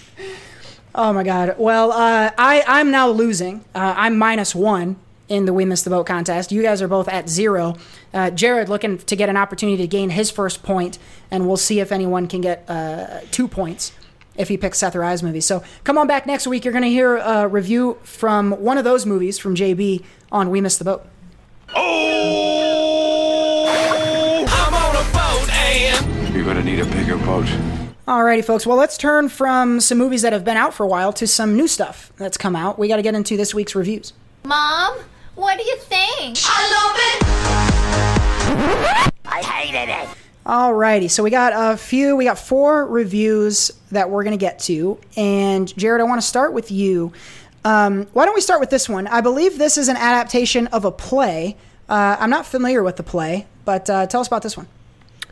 oh my god. Well, uh, I I'm now losing. Uh, I'm minus one in the We Missed the Boat contest. You guys are both at zero. Uh, Jared looking to get an opportunity to gain his first point, and we'll see if anyone can get uh, two points if he picks Seth or I's movie. So come on back next week. You're going to hear a review from one of those movies from JB on We Missed the Boat. Oh, I'm on a boat, and you're gonna need a bigger boat. Alrighty, folks. Well, let's turn from some movies that have been out for a while to some new stuff that's come out. We got to get into this week's reviews. Mom, what do you think? I love it. I hated it. Alrighty, so we got a few, we got four reviews that we're going to get to. And Jared, I want to start with you. Um, why don't we start with this one? I believe this is an adaptation of a play. Uh, I'm not familiar with the play, but uh, tell us about this one.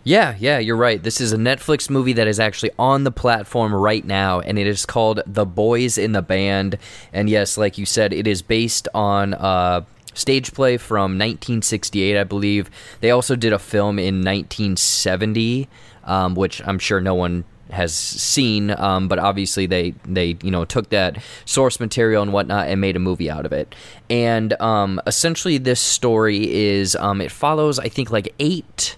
Yeah, yeah, you're right. This is a Netflix movie that is actually on the platform right now, and it is called The Boys in the Band. And yes, like you said, it is based on uh, stage play from 1968, I believe. They also did a film in 1970, um, which I'm sure no one has seen, um, but obviously they they you know took that source material and whatnot and made a movie out of it. And um, essentially, this story is um, it follows I think like eight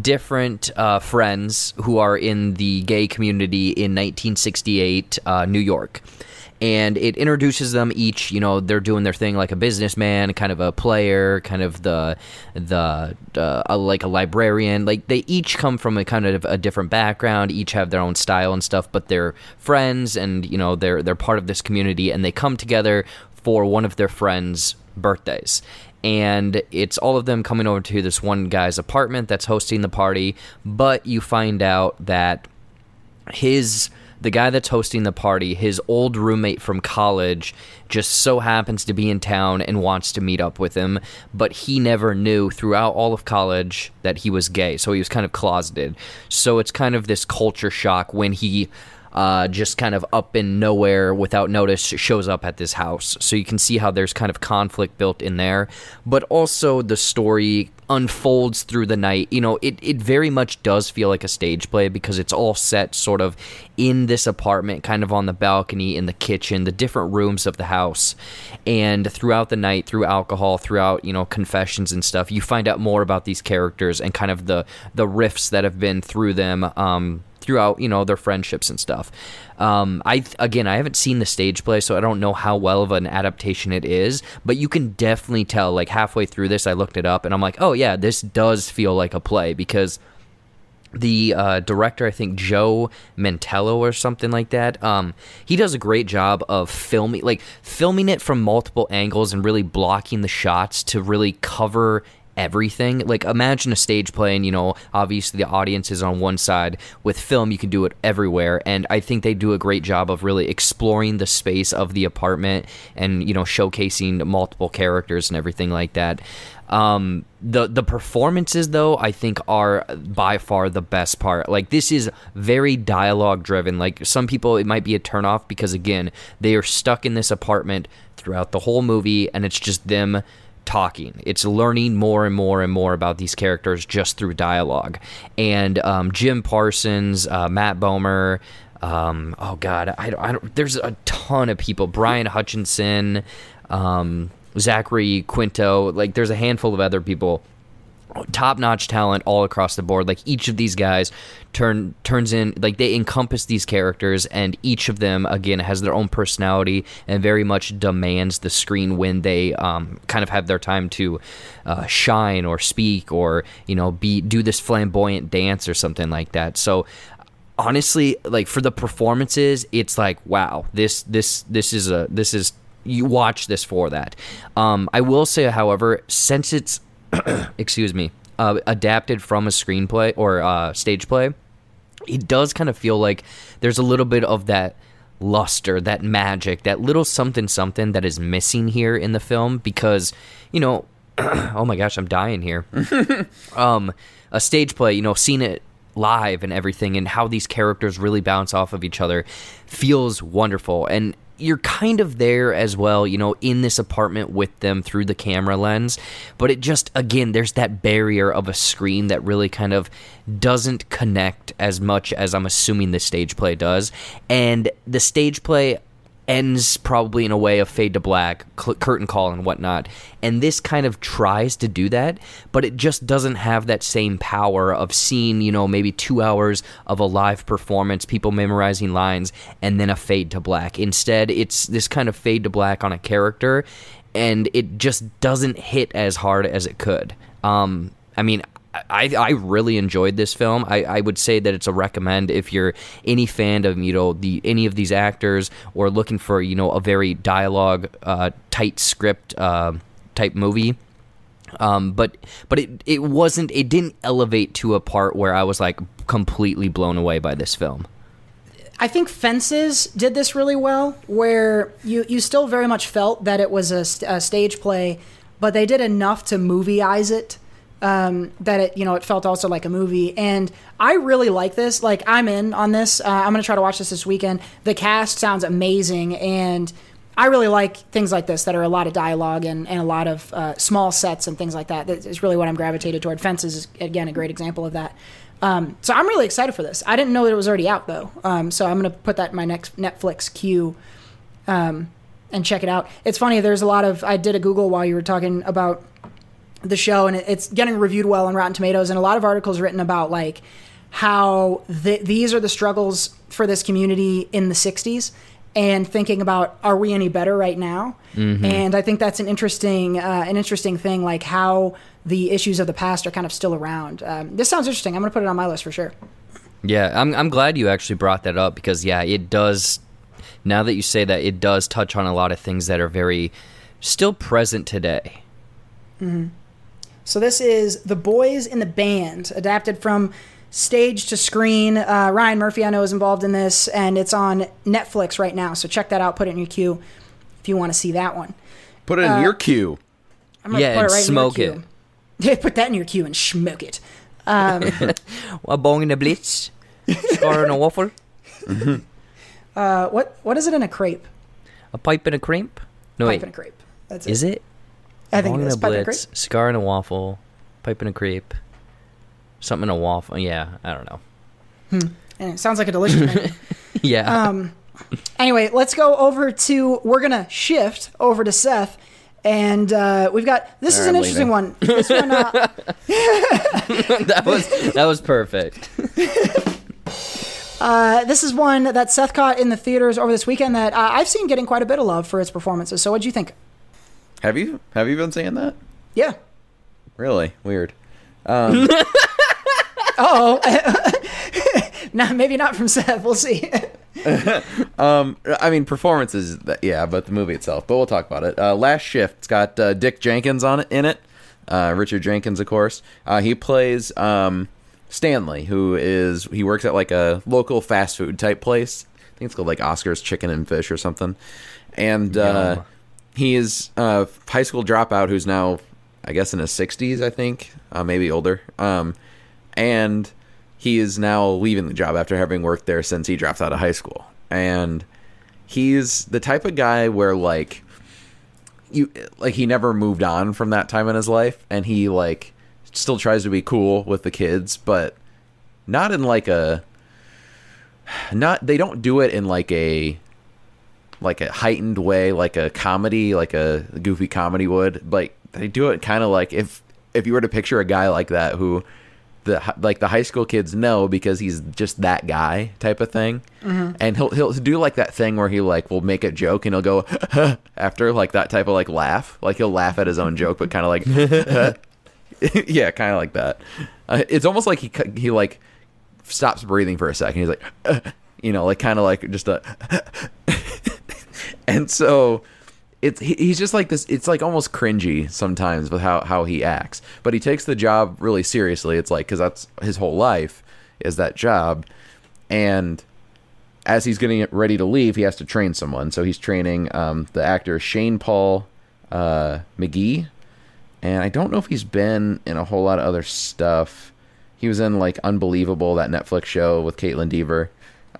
different uh, friends who are in the gay community in 1968 uh, New York. And it introduces them each, you know, they're doing their thing like a businessman, kind of a player, kind of the the uh, a, like a librarian. Like they each come from a kind of a different background, each have their own style and stuff, but they're friends and you know they're they're part of this community and they come together for one of their friends' birthdays and it's all of them coming over to this one guy's apartment that's hosting the party but you find out that his the guy that's hosting the party his old roommate from college just so happens to be in town and wants to meet up with him but he never knew throughout all of college that he was gay so he was kind of closeted so it's kind of this culture shock when he uh, just kind of up in nowhere without notice shows up at this house. So you can see how there's kind of conflict built in there. But also the story unfolds through the night. You know, it, it very much does feel like a stage play because it's all set sort of in this apartment, kind of on the balcony, in the kitchen, the different rooms of the house. And throughout the night, through alcohol, throughout, you know, confessions and stuff, you find out more about these characters and kind of the, the rifts that have been through them. Um, throughout you know their friendships and stuff um, i again i haven't seen the stage play so i don't know how well of an adaptation it is but you can definitely tell like halfway through this i looked it up and i'm like oh yeah this does feel like a play because the uh, director, I think Joe Mantello or something like that. Um, he does a great job of filming, like filming it from multiple angles and really blocking the shots to really cover everything. Like imagine a stage play and you know, obviously the audience is on one side. With film you can do it everywhere and I think they do a great job of really exploring the space of the apartment and you know, showcasing multiple characters and everything like that. Um, the the performances though I think are by far the best part. Like this is very dialogue driven. Like some people it might be a turnoff because again they are stuck in this apartment throughout the whole movie and it's just them talking. It's learning more and more and more about these characters just through dialogue. And um, Jim Parsons, uh, Matt Bomer, um, oh God, I, I don't, there's a ton of people. Brian Hutchison, um, Zachary Quinto, like there's a handful of other people top notch talent all across the board. Like each of these guys turn turns in like they encompass these characters and each of them again has their own personality and very much demands the screen when they um, kind of have their time to uh, shine or speak or you know be do this flamboyant dance or something like that. So honestly like for the performances it's like wow this this this is a this is you watch this for that um, i will say however since it's excuse me, uh, adapted from a screenplay or uh, stage play, it does kind of feel like there's a little bit of that luster, that magic, that little something something that is missing here in the film because, you know, oh my gosh, I'm dying here. um, a stage play, you know, seeing it live and everything and how these characters really bounce off of each other feels wonderful. And you're kind of there as well, you know, in this apartment with them through the camera lens. But it just, again, there's that barrier of a screen that really kind of doesn't connect as much as I'm assuming the stage play does. And the stage play ends probably in a way of fade to black, cl- curtain call, and whatnot. And this kind of tries to do that, but it just doesn't have that same power of seeing, you know, maybe two hours of a live performance, people memorizing lines, and then a fade to black. Instead, it's this kind of fade to black on a character, and it just doesn't hit as hard as it could. Um, I mean, I, I really enjoyed this film. I, I would say that it's a recommend if you're any fan of you know the any of these actors or looking for you know a very dialogue uh, tight script uh, type movie. Um, but but it it wasn't it didn't elevate to a part where I was like completely blown away by this film. I think Fences did this really well, where you, you still very much felt that it was a, a stage play, but they did enough to movieize it um, that it you know it felt also like a movie. And I really like this. Like I'm in on this. Uh, I'm gonna try to watch this this weekend. The cast sounds amazing, and I really like things like this that are a lot of dialogue and, and a lot of uh, small sets and things like that. That is really what I'm gravitated toward. Fences is again a great example of that. Um, so I'm really excited for this. I didn't know that it was already out though. Um, so I'm to put that in my next Netflix queue um, and check it out. It's funny. There's a lot of I did a Google while you were talking about the show, and it's getting reviewed well on Rotten Tomatoes, and a lot of articles written about like how th- these are the struggles for this community in the '60s, and thinking about are we any better right now? Mhm. And I think that's an interesting uh, an interesting thing, like how the issues of the past are kind of still around. Um, this sounds interesting. I'm going to put it on my list for sure. Yeah, I'm I'm glad you actually brought that up because yeah, it does. Now that you say that, it does touch on a lot of things that are very still present today. hmm So this is The Boys in the Band, adapted from stage to screen. Uh, Ryan Murphy, I know, is involved in this, and it's on Netflix right now. So check that out. Put it in your queue if you want to see that one. Put it in Uh, your queue. I'm gonna Yeah, put and it right smoke in your queue. Yeah, put that in your queue and smoke it. Um, a bong in a blitz, scar in a waffle, uh, what what is it in a crepe? a pipe in a crepe. No Pipe wait, and a crepe. That's is it? I think Bong it in is. a Pipe blitz, cigar and a waffle, pipe and a crepe, something in a waffle. Yeah, I don't know. And it sounds like a delicious menu. yeah. Um, anyway, let's go over to. We're gonna shift over to Seth, and uh, we've got. This is an interesting leaving. one. This one. Uh, that was that was perfect. uh, this is one that Seth caught in the theaters over this weekend that uh, I've seen getting quite a bit of love for its performances. So, what'd you think? Have you have you been saying that? Yeah. Really weird. Um, Oh, nah, maybe not from Seth. We'll see. um, I mean, performances, yeah, but the movie itself. But we'll talk about it. Uh, Last Shift. It's got uh, Dick Jenkins on it in it. Uh, Richard Jenkins, of course. Uh, he plays um, Stanley, who is he works at like a local fast food type place. I think it's called like Oscar's Chicken and Fish or something. And uh, Yum. He is a high school dropout who's now, I guess, in his sixties. I think, uh, maybe older. Um, and he is now leaving the job after having worked there since he dropped out of high school. And he's the type of guy where like you like he never moved on from that time in his life and he like still tries to be cool with the kids, but not in like a not they don't do it in like a like a heightened way, like a comedy, like a goofy comedy would. Like they do it kind of like if if you were to picture a guy like that who the like the high school kids know because he's just that guy type of thing. Mhm. And he'll he'll do like that thing where he like will make a joke and he'll go after like that type of like laugh, like he'll laugh at his own joke, but kind of like yeah, kind of like that. Uh, it's almost like he he like stops breathing for a second. He's like, you know, like kind of like just a, and so it's he, he's just like this. It's like almost cringy sometimes with how how he acts, but he takes the job really seriously. It's like because that's his whole life is that job, and as he's getting ready to leave, he has to train someone. So he's training um, the actor Shane Paul uh, McGhie, and I don't know if he's been in a whole lot of other stuff. He was in like Unbelievable, that Netflix show with Kaitlyn Dever,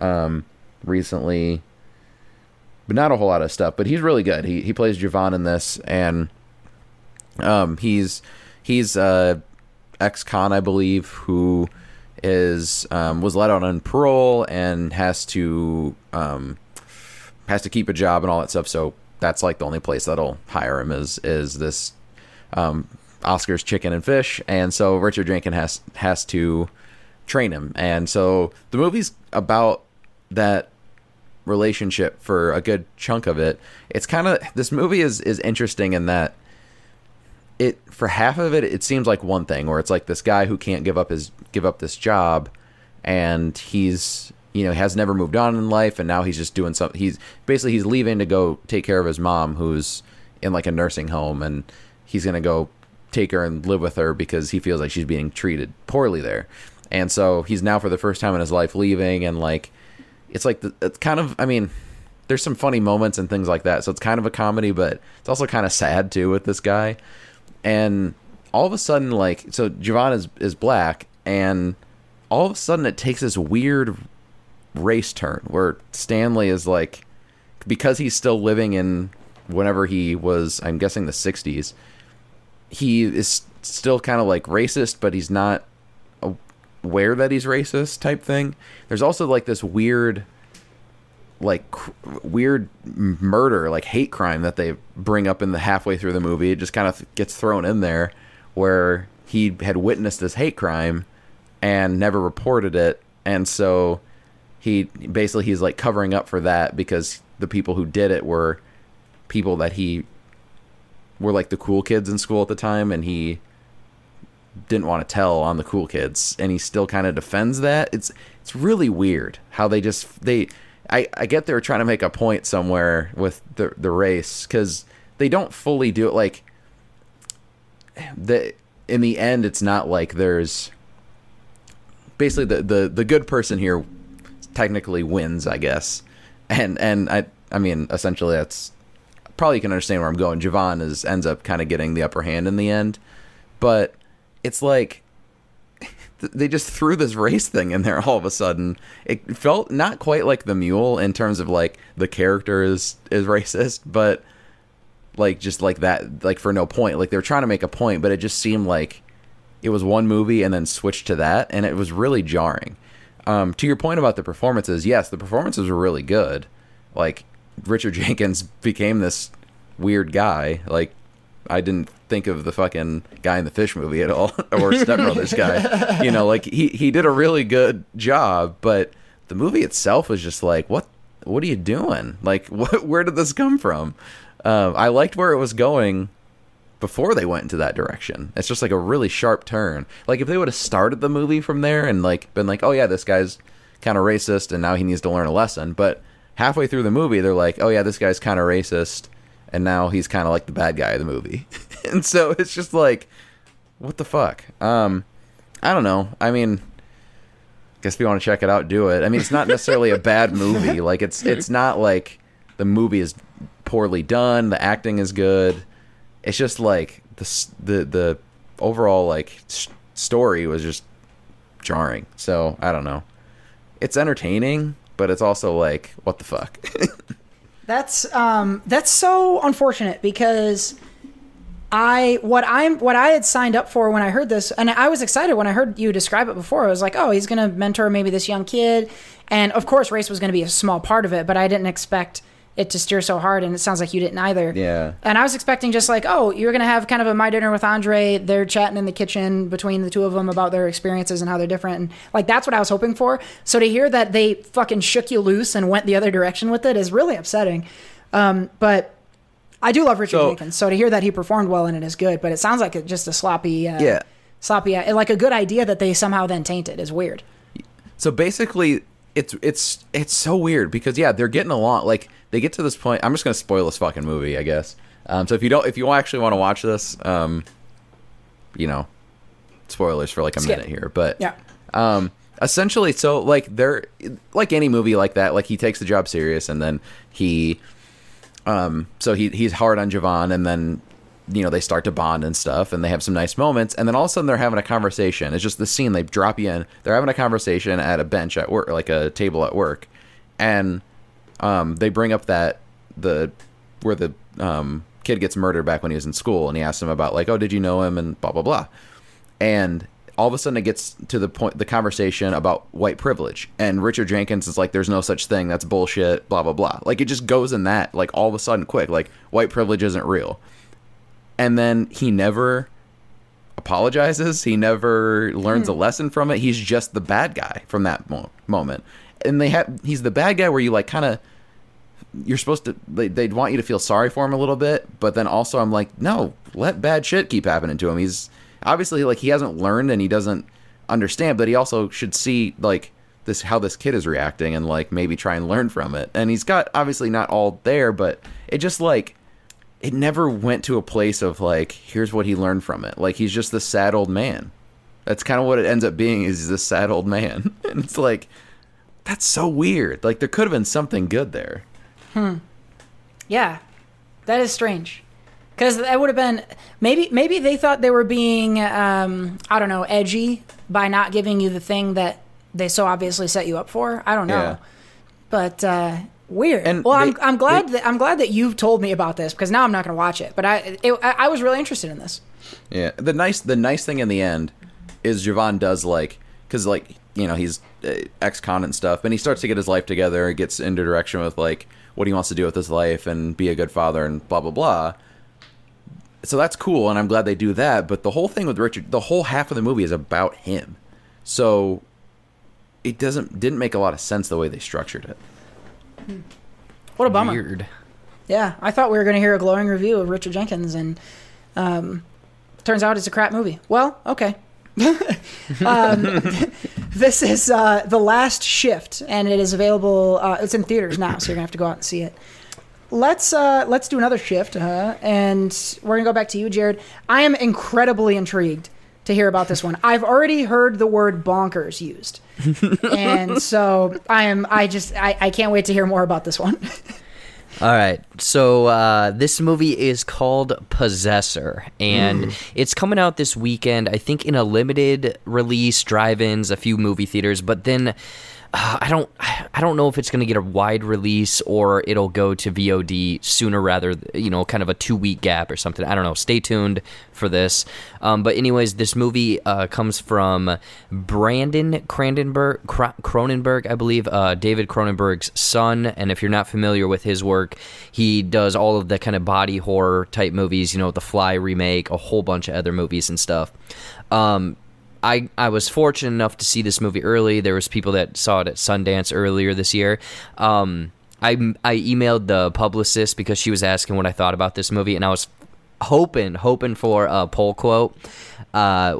um, recently, but not a whole lot of stuff. But he's really good. He he plays Javon in this, and um, he's he's uh, ex-con, I believe, who is um, was let out on parole and has to um, has to keep a job and all that stuff. So that's like the only place that'll hire him is is this um, Oscar's Chicken and Fish, and so Richard Jenkins has has to train him, and so the movie's about that relationship for a good chunk of it. It's kind of this movie is is interesting in that it for half of it it seems like one thing where it's like this guy who can't give up his give up this job and he's you know has never moved on in life and now he's just doing something he's basically he's leaving to go take care of his mom who's in like a nursing home and he's going to go take her and live with her because he feels like she's being treated poorly there and so he's now for the first time in his life leaving and like it's like the, it's kind of i mean there's some funny moments and things like that. So it's kind of a comedy but it's also kind of sad too with this guy. And all of a sudden like so Javon is is black and all of a sudden it takes this weird race turn where Stanley is like because he's still living in whenever he was I'm guessing the 60s he is still kind of like racist but he's not aware that he's racist type thing. There's also like this weird like weird murder like hate crime that they bring up in the halfway through the movie. It just kind of gets thrown in there where he had witnessed this hate crime and never reported it. And so he basically he's like covering up for that because the people who did it were people that he were like the cool kids in school at the time. And he didn't want to tell on the cool kids and he still kind of defends that. It's it's really weird how they just they I, I get they were trying to make a point somewhere with the the race because they don't fully do it like the in the end it's not like there's basically the, the the good person here technically wins I guess. And and I I mean essentially that's probably you can understand where I'm going. Javon is ends up kind of getting the upper hand in the end. But it's like they just threw this race thing in there all of a sudden. It felt not quite like the mule in terms of like the character is is racist, but like just like that like for no point. Like they were trying to make a point, but it just seemed like it was one movie and then switched to that and it was really jarring. Um, to your point about the performances, yes, the performances were really good. Like Richard Jenkins became this weird guy. Like I didn't think of the fucking guy in the fish movie at all or Step Brothers guy. You know, like he he did a really good job, but the movie itself was just like, what what are you doing? Like, what where did this come from? Um, I liked where it was going before they went into that direction. It's just like a really sharp turn. Like if they would have started the movie from there and like been like, oh yeah, this guy's kind of racist and now he needs to learn a lesson, but halfway through the movie they're like, oh yeah, this guy's kind of racist and now he's kind of like the bad guy of the movie. and so it's just like what the fuck? Um I don't know. I mean guess if you want to check it out, do it. I mean, it's not necessarily a bad movie. Like it's it's not like the movie is poorly done, the acting is good. It's just like the the the overall like story was just jarring. So, I don't know. It's entertaining, but it's also like what the fuck. That's um that's so unfortunate because I what I'm what I had signed up for when I heard this and I was excited when I heard you describe it before. I was like, "Oh, he's going to mentor maybe this young kid." And of course, race was going to be a small part of it, but I didn't expect it to steer so hard and it sounds like you didn't either. yeah. And I was expecting just like, oh, you're gonna have kind of a my dinner with Andre. They're chatting in the kitchen between the two of them about their experiences and how they're different, and like that's what I was hoping for. So to hear that they fucking shook you loose and went the other direction with it is really upsetting. Um, but I do love Richard So- Jenkins, so to hear that he performed well in it is good. But it sounds like it just a sloppy, uh, Yeah. sloppy, uh, like a good idea that they somehow then tainted is weird. So basically, it's it's it's so weird because yeah, they're getting along. Like they get to this point. I'm just gonna spoil this fucking movie, I guess. Um, so if you don't, if you actually want to watch this, um, you know, spoilers for like a Skip. minute here, but Yeah. um, essentially, so like they're like any movie like that. Like he takes the job serious, and then he, um, so he he's hard on Javon, and then you know they start to bond and stuff, and they have some nice moments, and then all of a sudden they're having a conversation. It's just the scene they drop you in. They're having a conversation at a bench at work, like a table at work, and um, they bring up that the where the um, kid gets murdered back when he was in school, and he asks him about like, oh, did you know him, and blah blah blah, and all of a sudden it gets to the point the conversation about white privilege and richard jenkins is like there's no such thing that's bullshit blah blah blah like it just goes in that like all of a sudden quick like white privilege isn't real and then he never apologizes he never learns a hmm. lesson from it he's just the bad guy from that mo- moment and they have he's the bad guy where you like kind of you're supposed to they, they'd want you to feel sorry for him a little bit, but then also I'm like, no, let bad shit keep happening to him. He's obviously like he hasn't learned and he doesn't understand, but he also should see like this how this kid is reacting and like maybe try and learn from it. And he's got obviously not all there, but it just like it never went to a place of like here's what he learned from it. Like he's just this sad old man. That's kind of what it ends up being is this sad old man. and it's like that's so weird. Like there could have been something good there. Hmm. Yeah, that is strange. Because that would have been maybe maybe they thought they were being um, I don't know edgy by not giving you the thing that they so obviously set you up for. I don't know, Yeah. but uh, weird. And well, I'm, I'm glad they- that I'm glad that you've told me about this because now I'm not going to watch it. But I it, I I was really interested in this. Yeah. The nice the nice thing in the end is Javon does like cuz like, you know, he's uh, ex-con and stuff, and he starts to get his life together, and gets into direction with like what he wants to do with his life and be a good father and blah blah blah. So that's cool and I'm glad they do that, but the whole thing with Richard, the whole half of the movie is about him. So it doesn't didn't make a lot of sense the way they structured it. What a bummer. Weird. Yeah, I thought we were going to hear a glowing review of Richard Jenkins, and um, turns out it's a crap movie. Well, okay. um, this is uh, the last shift, and it is available. Uh, it's in theaters now, so you're gonna have to go out and see it. Let's uh, let's do another shift, uh, and we're gonna go back to you, Jared. I am incredibly intrigued to hear about this one. I've already heard the word bonkers used, and so I am. I just I, I can't wait to hear more about this one. All right. So uh, this movie is called Possessor, and it's coming out this weekend. I think in a limited release, drive-ins, a few movie theaters, but then. Uh, I don't. I don't know if it's going to get a wide release or it'll go to VOD sooner rather. You know, kind of a two week gap or something. I don't know. Stay tuned for this. Um, but anyways, this movie uh, comes from Brandon Cronenberg, Cronenberg, I believe, uh, David Cronenberg's son. And if you're not familiar with his work, he does all of the kind of body horror type movies. You know, The Fly remake, a whole bunch of other movies and stuff. Um, I, I was fortunate enough to see this movie early. There was people that saw it at Sundance earlier this year. Um, I, I emailed the publicist because she was asking what I thought about this movie, and I was hoping hoping for a poll quote. Uh,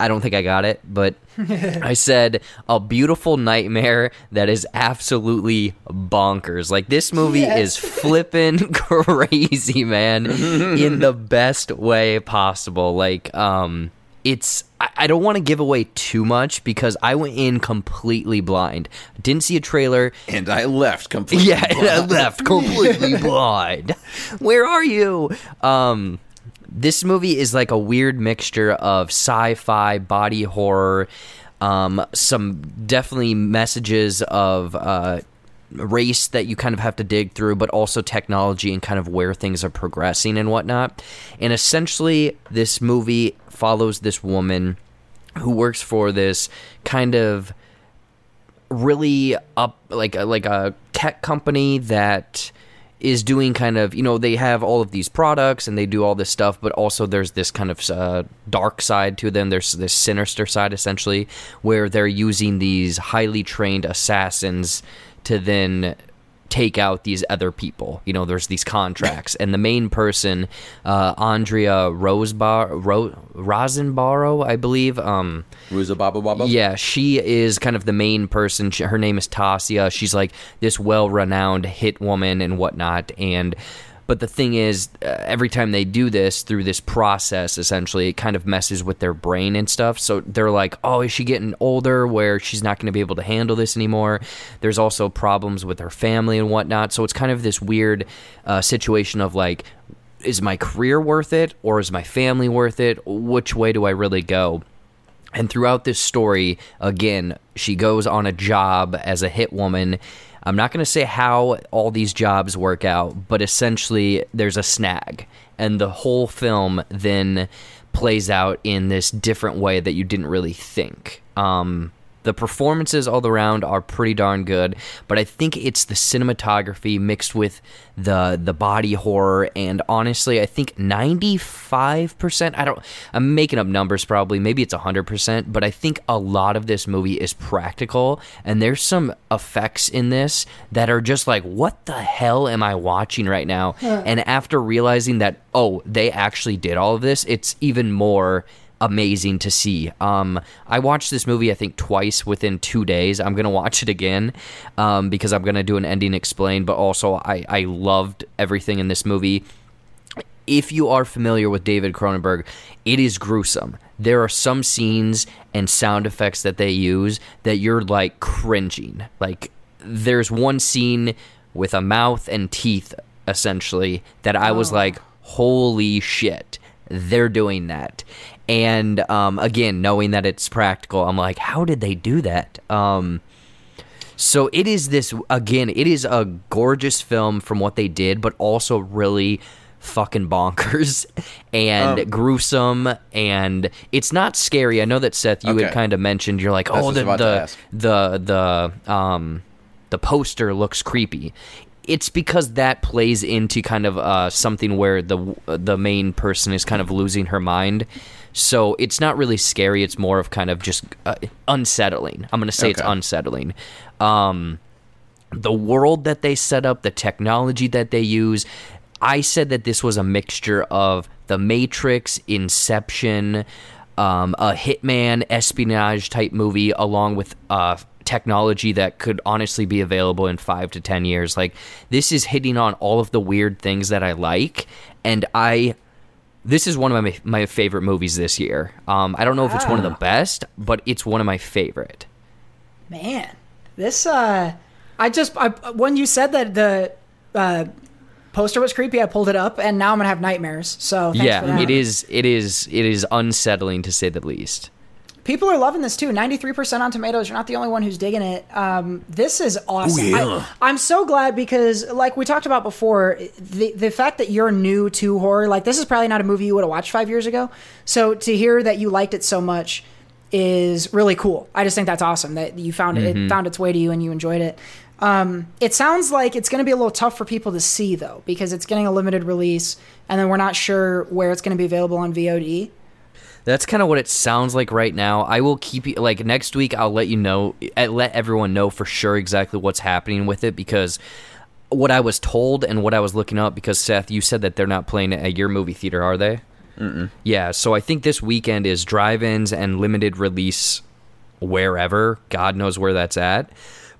I don't think I got it, but I said a beautiful nightmare that is absolutely bonkers. Like this movie Yes. is flipping crazy, man, in the best way possible. Like um it's I, don't want to give away too much because I went in completely blind. Didn't see a trailer. And I left completely. Yeah, and I left completely blind. Where are you? Um, this movie is like a weird mixture of sci-fi, body horror, um, some definitely messages of uh, race that you kind of have to dig through, but also technology and kind of where things are progressing and whatnot. And essentially, this movie follows this woman who works for this kind of really up like like a tech company that is doing kind of you know they have all of these products and they do all this stuff but also there's this kind of uh, dark side to them there's this sinister side essentially where they're using these highly trained assassins to then take out these other people you know there's these contracts and the main person uh, andrea rosebar Ro- rosenbaro i believe um Ruza Baba Baba. yeah, she is kind of the main person. She, her name is Tasia. She's like this well-renowned hit woman and whatnot. And but the thing is, uh, every time they do this through this process, essentially, it kind of messes with their brain and stuff. So they're like, "Oh, is she getting older? Where she's not going to be able to handle this anymore?" There's also problems with her family and whatnot. So it's kind of this weird uh, situation of like, is my career worth it or is my family worth it? Which way do I really go? And throughout this story, again, she goes on a job as a hit woman. I'm not going to say how all these jobs work out, but essentially there's a snag. And the whole film then plays out in this different way that you didn't really think. Um, the performances all around are pretty darn good, but I think it's the cinematography mixed with the the body horror and honestly, I think 95%, I don't I'm making up numbers probably, maybe it's 100%, but I think a lot of this movie is practical and there's some effects in this that are just like what the hell am I watching right now? And after realizing that oh, they actually did all of this, it's even more amazing to see. Um, I watched this movie I think twice within two days. I'm gonna watch it again um, because I'm gonna do an ending explain. But also, I I loved everything in this movie. If you are familiar with David Cronenberg, it is gruesome. There are some scenes and sound effects that they use that you're like cringing. Like there's one scene with a mouth and teeth essentially that I was like, holy shit, they're doing that. And um, again, knowing that it's practical, I'm like, how did they do that? Um, so it is this again. It is a gorgeous film from what they did, but also really fucking bonkers and Um, gruesome. And it's not scary. I know that Seth, you Okay. had kind of mentioned you're like, oh, the the, the the um the poster looks creepy. It's because that plays into kind of uh, something where the the main person is kind of losing her mind. So it's not really scary. It's more of kind of just uh, unsettling. I'm gonna say it's unsettling. Um, the world that they set up, the technology that they use. I said that this was a mixture of The Matrix, Inception, um, a hitman espionage type movie, along with uh, technology that could honestly be available in five to ten years. Like this is hitting on all of the weird things that I like, and I. This is one of my my favorite movies this year. Um, I don't know if it's one of the best, but it's one of my favorite. Man, this uh, I just I, when you said that the uh, poster was creepy, I pulled it up, and now I'm gonna have nightmares. So yeah, it is. It is. It is unsettling to say the least. People are loving this too. 93% on tomatoes. You're not the only one who's digging it. Um, this is awesome. yeah. I, am so glad because, like we talked about before, the the fact that you're new to horror, like this is probably not a movie you would have watched five years ago. So to hear that you liked it so much is really cool. I just think that's awesome that you found it, it found its way to you and you enjoyed it. Um, it sounds like it's going to be a little tough for people to see though because it's getting a limited release, and then we're not sure where it's going to be available on VOD. That's kind of what it sounds like right now. I will keep you like next week. I'll let you know. Let everyone know for sure exactly what's happening with it because what I was told and what I was looking up. Because Seth, you said that they're not playing it at your movie theater, are they? Mm-mm. Yeah. So I think this weekend is drive-ins and limited release wherever. God knows where that's at.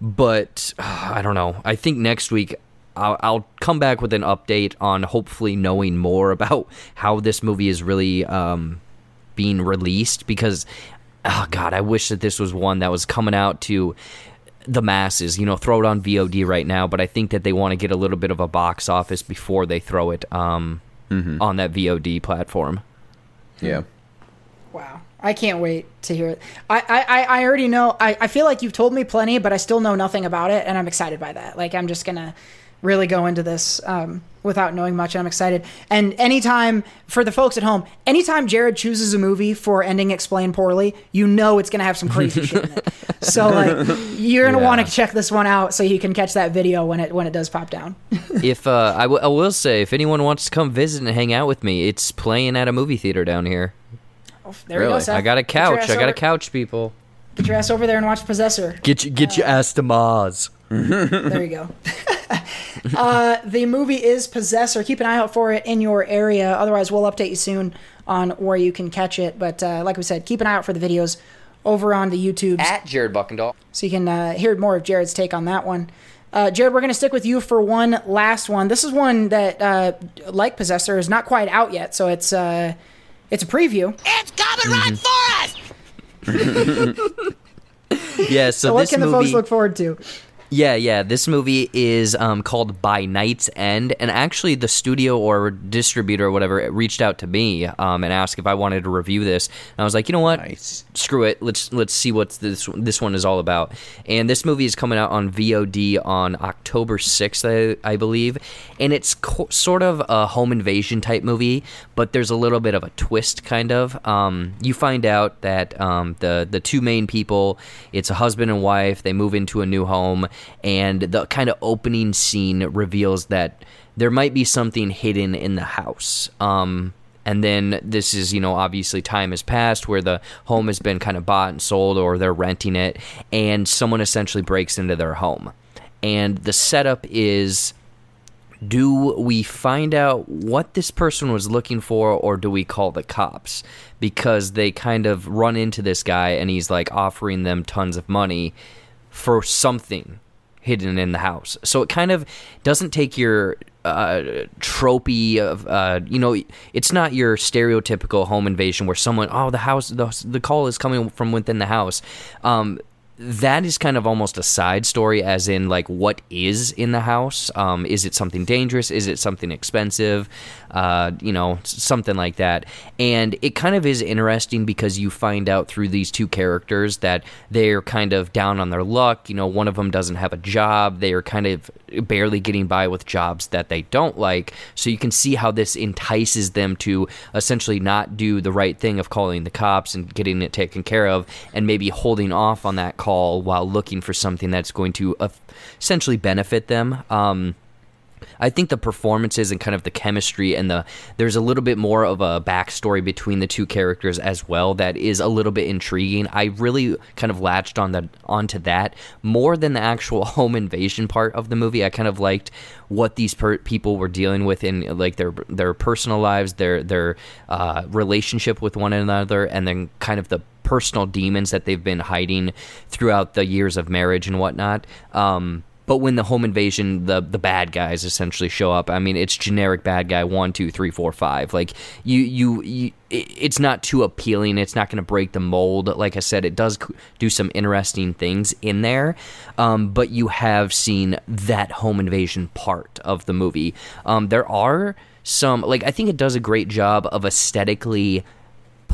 But uh, I don't know. I think next week I'll, I'll come back with an update on hopefully knowing more about how this movie is really um, being released because oh god i wish that this was one that was coming out to the masses you know throw it on vod right now but i think that they want to get a little bit of a box office before they throw it um, on that vod platform Yeah. Wow. I can't wait to hear it. I, I, I- I already know. I, I feel like you've told me plenty, but I still know nothing about it, and I'm excited by that. Like, I'm just going to really go into this um, without knowing much, I'm excited. And anytime, for the folks at home, anytime Jared chooses a movie for ending explained poorly, you know it's going to have some crazy shit in it. So, like, you're going to Yeah. want to check this one out so you can catch that video when it when it does pop down. if uh, I, w- I will say if anyone wants to come visit and hang out with me it's playing at a movie theater down here There you go, Seth. i got a couch i got over- a couch people Get your ass over there and watch Possessor. get you get your ass to mars There you go. uh, the movie is Possessor. Keep an eye out for it in your area. Otherwise, we'll update you soon on where you can catch it. But uh, like we said, keep an eye out for the videos over on the YouTube At Jared Buckendahl. so you can uh, hear more of Jared's take on that one. Uh, Jared, we're going to stick with you for one last one. This is one that, uh, like Possessor, is not quite out yet, so it's uh, it's a preview. It's coming right for us! yeah so, So, what this can the folks look forward to? Yeah, yeah. This movie is um, called By Night's End, and actually, the studio or distributor or whatever reached out to me um, and asked if I wanted to review this. And I was like, you know what? Nice. Screw it. Let's let's see what this this one is all about. And this movie is coming out on VOD on October sixth, I, I believe. And it's co- sort of a home invasion type movie, but there's a little bit of a twist, kind of. Um, you find out that um, the the two main people, it's a husband and wife. They move into a new home, and the kind of opening scene reveals that there might be something hidden in the house. Um, and then this is, you know, obviously time has passed where the home has been kind of bought and sold or they're renting it, and someone essentially breaks into their home. And the setup is do we find out what this person was looking for or do we call the cops? Because they kind of run into this guy and he's like offering them tons of money for something hidden in the house. So it kind of doesn't take your uh, tropey of uh, you know it's not your stereotypical home invasion where someone oh the house the, the call is coming from within the house. Um, that is kind of almost a side story as in like what is in the house? Um, is it something dangerous? Is it something expensive? Uh, you know something like that. And it kind of is interesting because you find out through these two characters that they're kind of down on their luck. You know one of them doesn't have a job. They are kind of barely getting by with jobs that they don't like. So you can see how this entices them to essentially not do the right thing of calling the cops and getting it taken care of and maybe holding off on that call while looking for something that's going to uh, essentially benefit them um, I think the performances and kind of the chemistry and the there's a little bit more of a backstory between the two characters as well that is a little bit intriguing. I really kind of latched on the onto that more than the actual home invasion part of the movie. I kind of liked what these per- people were dealing with in like their their personal lives, their their uh, relationship with one another, and then kind of the personal demons that they've been hiding throughout the years of marriage and whatnot. Um, but when the home invasion, the the bad guys essentially show up. I mean, it's generic bad guy one, two, three, four, five. Like you, you, you it's not too appealing. It's not going to break the mold. Like I said, it does do some interesting things in there. Um, but you have seen that home invasion part of the movie. Um, there are some like I think it does a great job of aesthetically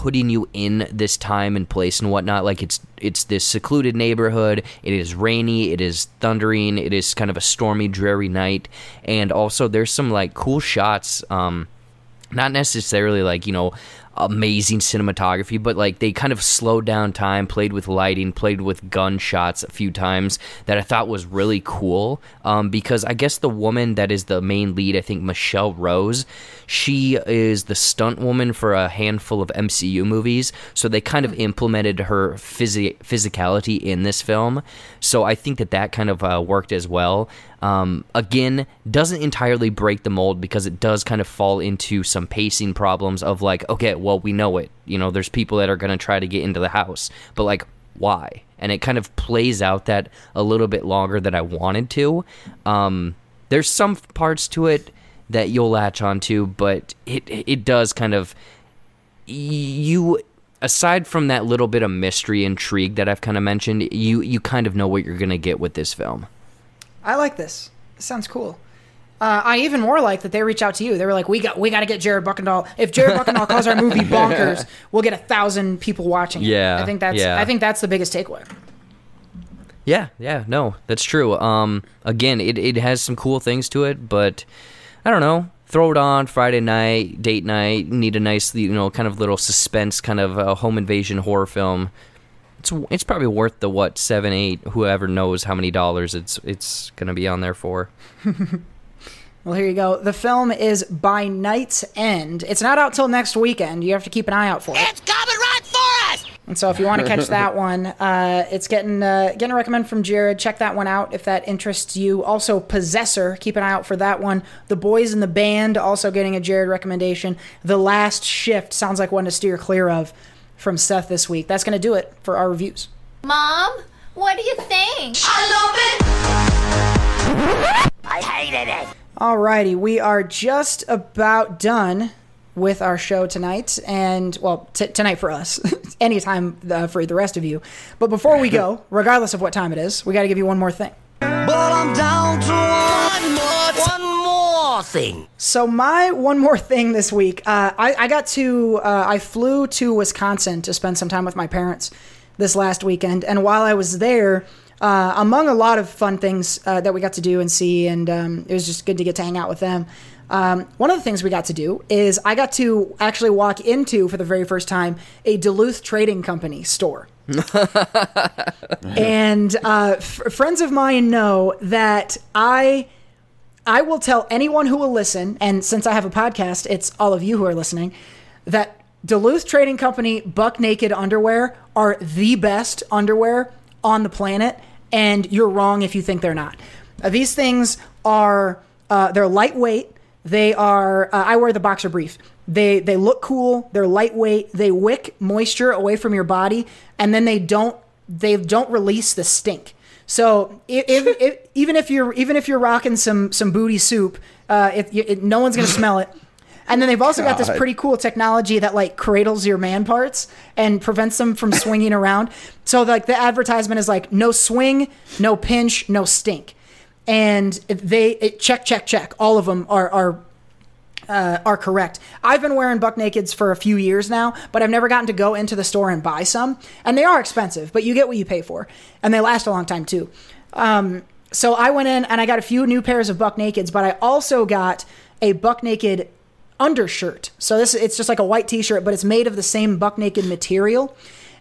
putting you in this time and place and whatnot. Like it's it's this secluded neighborhood. It is rainy. It is thundering. It is kind of a stormy, dreary night. And also, there's some like cool shots. Um, not necessarily like you know amazing cinematography but like they kind of slowed down time played with lighting played with gunshots a few times that i thought was really cool. Um, because i guess the woman that is the main lead i think michelle rose she is the stunt woman for a handful of mcu movies. So they kind of implemented her physi- physicality in this film. So i think that that kind of uh, worked as well um, again, doesn't entirely break the mold because it does kind of fall into some pacing problems of like, okay, well, we know it. You know, there's people that are going to try to get into the house, but like, why? And it kind of plays out that a little bit longer than I wanted to. Um, there's some parts to it that you'll latch onto, but it it does kind of you aside from that little bit of mystery intrigue that I've kind of mentioned, you you kind of know what you're going to get with this film. I like this. This sounds cool. Uh, I even more like that they reach out to you. They were like, "We got, we got to get Jared Buckendahl. If Jared Buckendahl calls our movie bonkers, we'll get a thousand people watching." it." Yeah, I think that's, yeah. I think that's the biggest takeaway. Yeah, yeah, no, that's true. Um, again, it, it has some cool things to it, but I don't know. Throw it on Friday night, date night. Need a nice, you know, kind of little suspense, kind of a home invasion horror film. It's it's probably worth the what seven, eight, whoever knows how many dollars it's it's gonna be on there for. Well, here you go. The film is By Night's End. It's not out till next weekend. You have to keep an eye out for it. It's coming right for us! And so, if you want to catch that one, uh, it's getting uh, getting a recommend from Jared. Check that one out if that interests you. Also, Possessor, keep an eye out for that one. The Boys in the Band, also getting a Jared recommendation. The Last Shift sounds like one to steer clear of from Seth this week. That's going to do it for our reviews. Mom, what do you think? I love it. I hated it! Alrighty, we are just about done with our show tonight, and well, t- tonight for us, anytime uh, for the rest of you. But before we go, regardless of what time it is, we got to give you one more thing. But I'm down to one more, one more thing. So my one more thing this week, uh, I, I got to, uh, I flew to Wisconsin to spend some time with my parents this last weekend, and while I was there, uh, among a lot of fun things uh, that we got to do and see, and um, it was just good to get to hang out with them. Um, one of the things we got to do is I got to actually walk into, for the very first time, a Duluth Trading Company store. and uh, f- friends of mine know that I I will tell anyone who will listen, and since I have a podcast, it's all of you who are listening, that Duluth Trading Company Buck Naked underwear are the best underwear on the planet, and you're wrong if you think they're not. Uh, these things are uh, they're lightweight. They are. Uh, I wear the boxer brief. They they look cool. They're lightweight. They wick moisture away from your body, and then they don't they don't release the stink. So if, if, if, even if you're even if you're rocking some some booty soup, uh, it, no one's gonna smell it. And then they've also got this pretty cool technology that like cradles your man parts and prevents them from swinging around. So like the advertisement is like no swing, no pinch, no stink. And they it, check check check. All of them are are uh, are correct. I've been wearing buck nakeds for a few years now, but I've never gotten to go into the store and buy some. And they are expensive, but you get what you pay for, and they last a long time too. Um, so I went in and I got a few new pairs of buck nakeds, but I also got a buck naked undershirt. So this it's just like a white t-shirt, but it's made of the same buck naked material.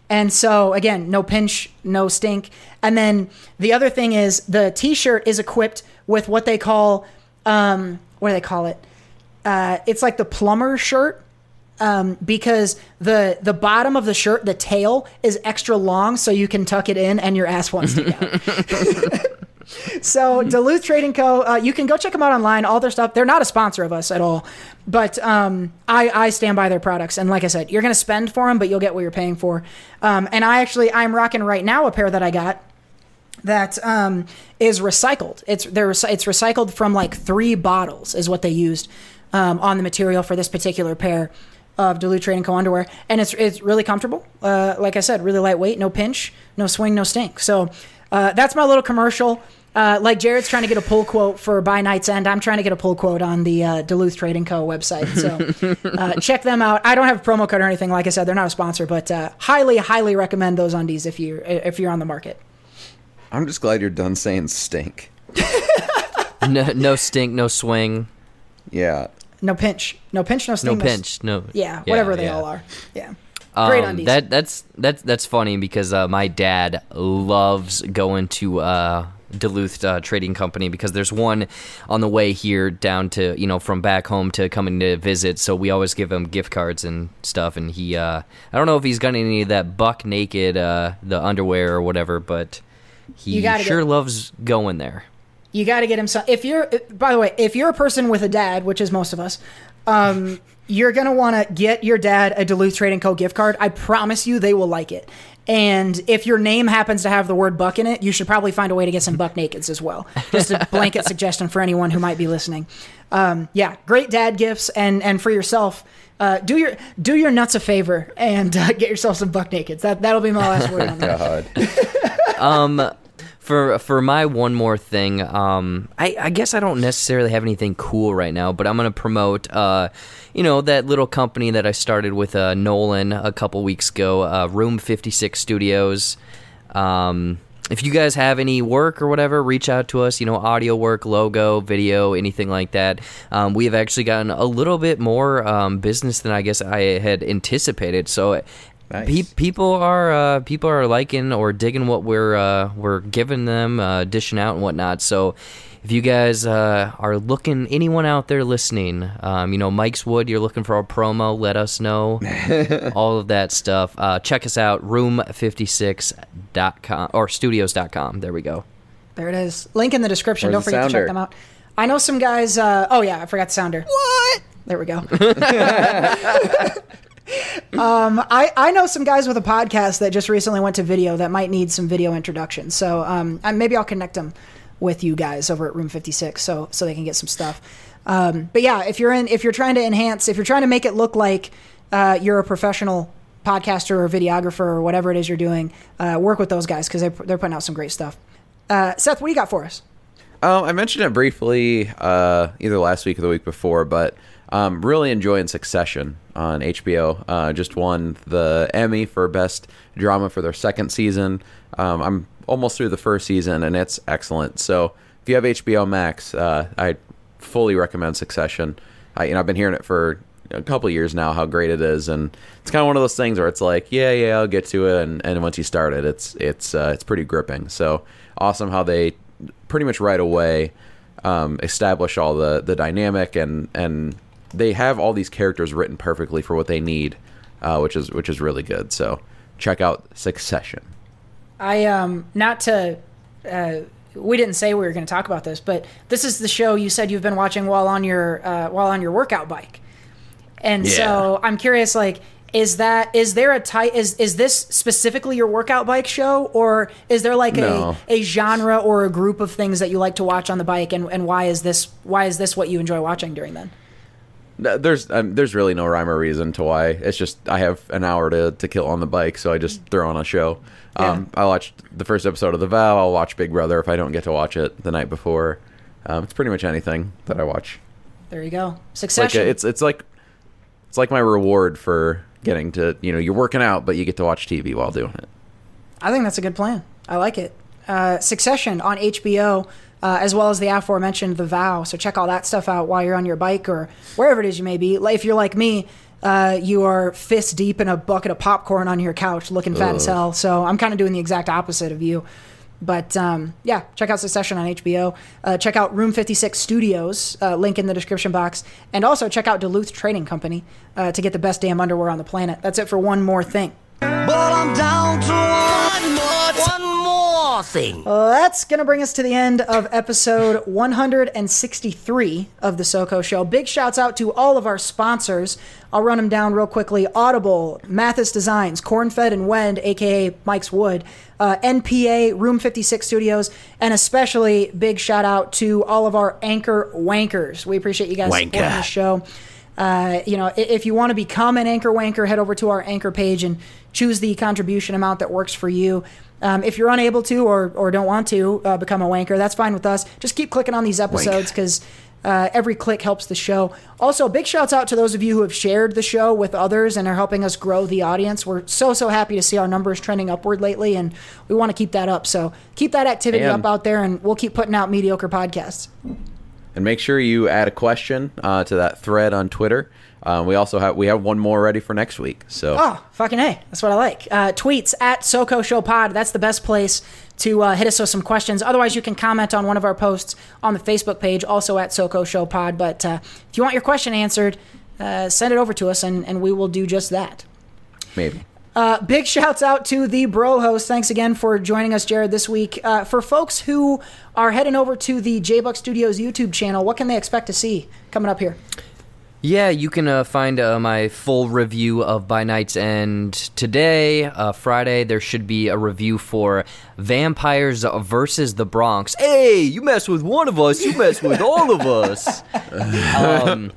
And so again, no pinch, no stink. And then the other thing is the t-shirt is equipped with what they call um, what do they call it? Uh, it's like the plumber shirt um, because the the bottom of the shirt, the tail, is extra long, so you can tuck it in and your ass won't stick out. so Duluth Trading Co. Uh, you can go check them out online. All their stuff. They're not a sponsor of us at all, but um, I I stand by their products. And like I said, you're gonna spend for them, but you'll get what you're paying for. Um, and I actually I'm rocking right now a pair that I got that um, is recycled. It's they're it's recycled from like three bottles is what they used um, on the material for this particular pair of Duluth Trading Co underwear, and it's it's really comfortable. Uh, like I said, really lightweight, no pinch, no swing, no stink. So uh, that's my little commercial. Uh, like Jared's trying to get a pull quote for By Night's End, I'm trying to get a pull quote on the uh, Duluth Trading Co. website. So uh, check them out. I don't have a promo code or anything. Like I said, they're not a sponsor, but uh, highly, highly recommend those undies if you if you're on the market. I'm just glad you're done saying stink. no, no stink, no swing, Yeah. No pinch, no pinch, no no pinch, no. Yeah, whatever they yeah. all are. Yeah, great Um, undies. that that's that's that's funny because uh, my dad loves going to uh, Duluth uh, Trading Company because there's one on the way here down to you know from back home to coming to visit. So we always give him gift cards and stuff. And he, uh, I don't know if he's got any of that buck naked uh, the underwear or whatever, but he sure get- loves going there. You got to get him some. If you're, by the way, if you're a person with a dad, which is most of us, um, you're gonna want to get your dad a Duluth Trading Co. gift card. I promise you, they will like it. And if your name happens to have the word buck in it, you should probably find a way to get some buck nakeds as well. Just a blanket suggestion for anyone who might be listening. Um, yeah, great dad gifts, and and for yourself, uh, do your do your nuts a favor and uh, get yourself some buck nakeds. That that'll be my last word on that. God. um for for my one more thing um I, I guess i don't necessarily have anything cool right now but i'm gonna promote uh you know that little company that i started with uh nolan a couple weeks ago uh room 56 studios um if you guys have any work or whatever, reach out to us. You know, audio work, logo, video, anything like that. Um, we have actually gotten a little bit more um, business than I guess I had anticipated. So Nice. Pe- people are uh, people are liking or digging what we're uh, we're giving them, uh, dishing out and whatnot. So, if you guys uh, are looking, anyone out there listening, um, you know, Mike's Wood, you're looking for a promo, let us know. All of that stuff. Uh, check us out, room56.com or studios.com. There we go. There it is. Link in the description. Where's Don't the forget to check them out. I know some guys. Uh, oh yeah, I forgot the sounder. What? There we go. um, I I know some guys with a podcast that just recently went to video that might need some video introduction. So um, maybe I'll connect them with you guys over at Room Fifty Six, so so they can get some stuff. Um, but yeah, if you're in, if you're trying to enhance, if you're trying to make it look like uh, you're a professional podcaster or videographer or whatever it is you're doing, uh, work with those guys because they're, they're putting out some great stuff. Uh, Seth, what do you got for us? Um, I mentioned it briefly uh, either last week or the week before, but um, really enjoying Succession on HBO. Uh, just won the Emmy for Best Drama for their second season. Um, I'm almost through the first season, and it's excellent. So if you have HBO Max, uh, I fully recommend Succession. I, you know, I've been hearing it for a couple years now how great it is, and it's kind of one of those things where it's like, yeah, yeah, I'll get to it, and, and once you start it, it's it's uh, it's pretty gripping. So awesome how they pretty much right away um, establish all the the dynamic and and they have all these characters written perfectly for what they need, uh, which is which is really good. So check out Succession. I um not to uh, we didn't say we were going to talk about this, but this is the show you said you've been watching while on your uh, while on your workout bike, and so I'm curious, like, is that is there a type is is this specifically your workout bike show, or is there like No. a a genre or a group of things that you like to watch on the bike, and and why is this why is this what you enjoy watching during then? There's um, there's really no rhyme or reason to why. It's just I have an hour to, to kill on the bike, so I just throw on a show. Um, I watched the first episode of The Vow. I'll watch Big Brother if I don't get to watch it the night before. Um, it's pretty much anything that I watch. There you go, It's like Succession. a, it's it's like it's like my reward for getting to you know you're working out, but you get to watch TV while doing it. I think that's a good plan. I like it. Uh, Succession on HBO, uh, as well as the aforementioned The Vow. So check all that stuff out while you're on your bike or wherever it is you may be. Like, If you're like me, uh, you are fist deep in a bucket of popcorn on your couch, looking fat as hell. So I'm kind of doing the exact opposite of you. But um, yeah, check out Succession on HBO. Uh, check out Room 56 Studios, uh, link in the description box. And also check out Duluth Trading Company uh, to get the best damn underwear on the planet. That's it for one more thing. But I'm down to one more, one more thing. That's going to bring us to the end of episode 163 of the SoCo Show. Big shouts out to all of our sponsors. I'll run them down real quickly Audible, Mathis Designs, Cornfed and Wend, aka Mike's Wood, uh, NPA, Room 56 Studios, and especially big shout out to all of our anchor wankers. We appreciate you guys supporting the show. Uh, you know, if you want to become an anchor wanker, head over to our anchor page and choose the contribution amount that works for you. Um, if you're unable to or, or don't want to uh, become a wanker, that's fine with us. Just keep clicking on these episodes because uh, every click helps the show. Also, big shouts out to those of you who have shared the show with others and are helping us grow the audience. We're so, so happy to see our numbers trending upward lately, and we want to keep that up. So keep that activity And- up out there, and we'll keep putting out mediocre podcasts. And make sure you add a question uh, to that thread on Twitter. Um, we also have we have one more ready for next week. So Oh, fucking hey, that's what I like. Uh, tweets at SoCo Show Pod. That's the best place to uh, hit us with some questions. Otherwise, you can comment on one of our posts on the Facebook page, also at SoCo Show Pod. But uh, if you want your question answered, uh, send it over to us, and, and we will do just that. maybe. Uh, big shouts out to the bro host. Thanks again for joining us, Jared, this week. Uh, for folks who are heading over to the J Buck Studios YouTube channel, what can they expect to see coming up here? Yeah, you can uh, find uh, my full review of By Night's End today, uh, Friday. There should be a review for Vampires versus the Bronx. Hey, you mess with one of us, you mess with all of us. um,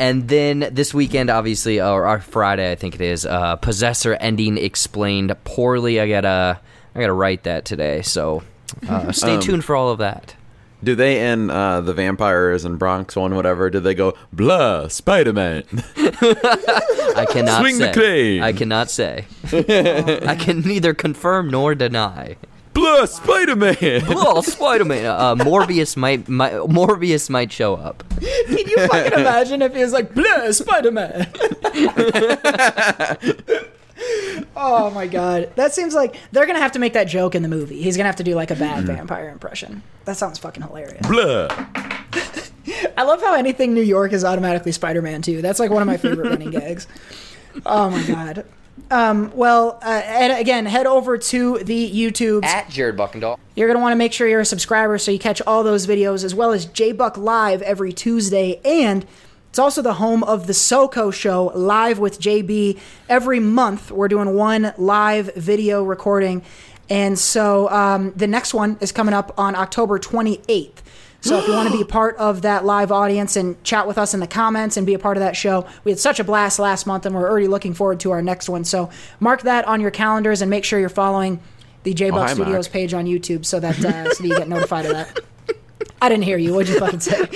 and then this weekend, obviously, or, or Friday, I think it is, uh, Possessor ending explained poorly. I gotta, I gotta write that today. So uh, stay Um, tuned for all of that. Do they in uh, the vampires and Bronx one, whatever? Did they go blah Spider Man? I cannot Swing the say. cane. I cannot say. I can neither confirm nor deny. Blah Spider Man. Oh, Spider Man! Uh, Morbius might, might Morbius might show up. Can you fucking imagine if he was like, blah, Spider Man? oh my god. That seems like they're going to have to make that joke in the movie. He's going to have to do like a bad vampire impression. That sounds fucking hilarious. blah. I love how anything New York is automatically Spider Man, too. That's like one of my favorite running gags. Oh my god. Um, well, uh, and again, head over to the YouTube At Jared Buckendahl. You're going to want to make sure you're a subscriber so you catch all those videos as well as J Buck Live every Tuesday. And it's also the home of the SoCo Show live with JB. Every month, we're doing one live video recording. And so um, the next one is coming up on October 28th. So if you want to be a part of that live audience and chat with us in the comments and be a part of that show, we had such a blast last month and we're already looking forward to our next one. So mark that on your calendars and make sure you're following the J Oh, Buck hi, Studios Mark. page on YouTube so that uh, so that you get notified of that. I didn't hear you. What'd you fucking say?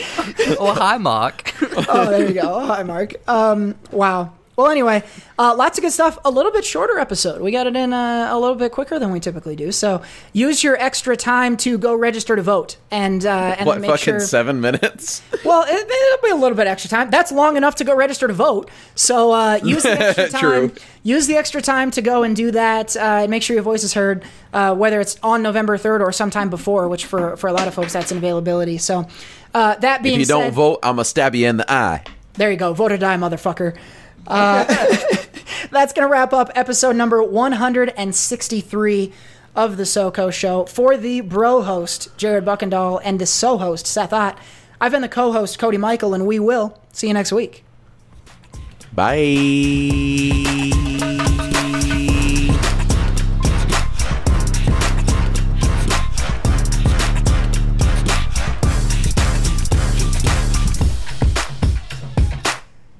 oh, hi, Mark. oh, there you go. Oh, hi, Mark. Um, wow. Well, anyway, uh, lots of good stuff. A little bit shorter episode. We got it in uh, a little bit quicker than we typically do. So use your extra time to go register to vote and uh, and What make fucking sure. seven minutes? Well, it, it'll be a little bit extra time. That's long enough to go register to vote. So uh, use the extra time. True. Use the extra time to go and do that. Uh, and make sure your voice is heard, uh, whether it's on November third or sometime before. Which for for a lot of folks, that's an availability. So uh, that being If you said, don't vote, I'm gonna stab you in the eye. there you go. Vote or die, motherfucker. Uh, that's going to wrap up episode number 163 of the SoCo Show. For the bro host, Jared Buckendahl, and the so host, Seth Ott, I've been the co host, Cody Michael, and we will see you next week. Bye.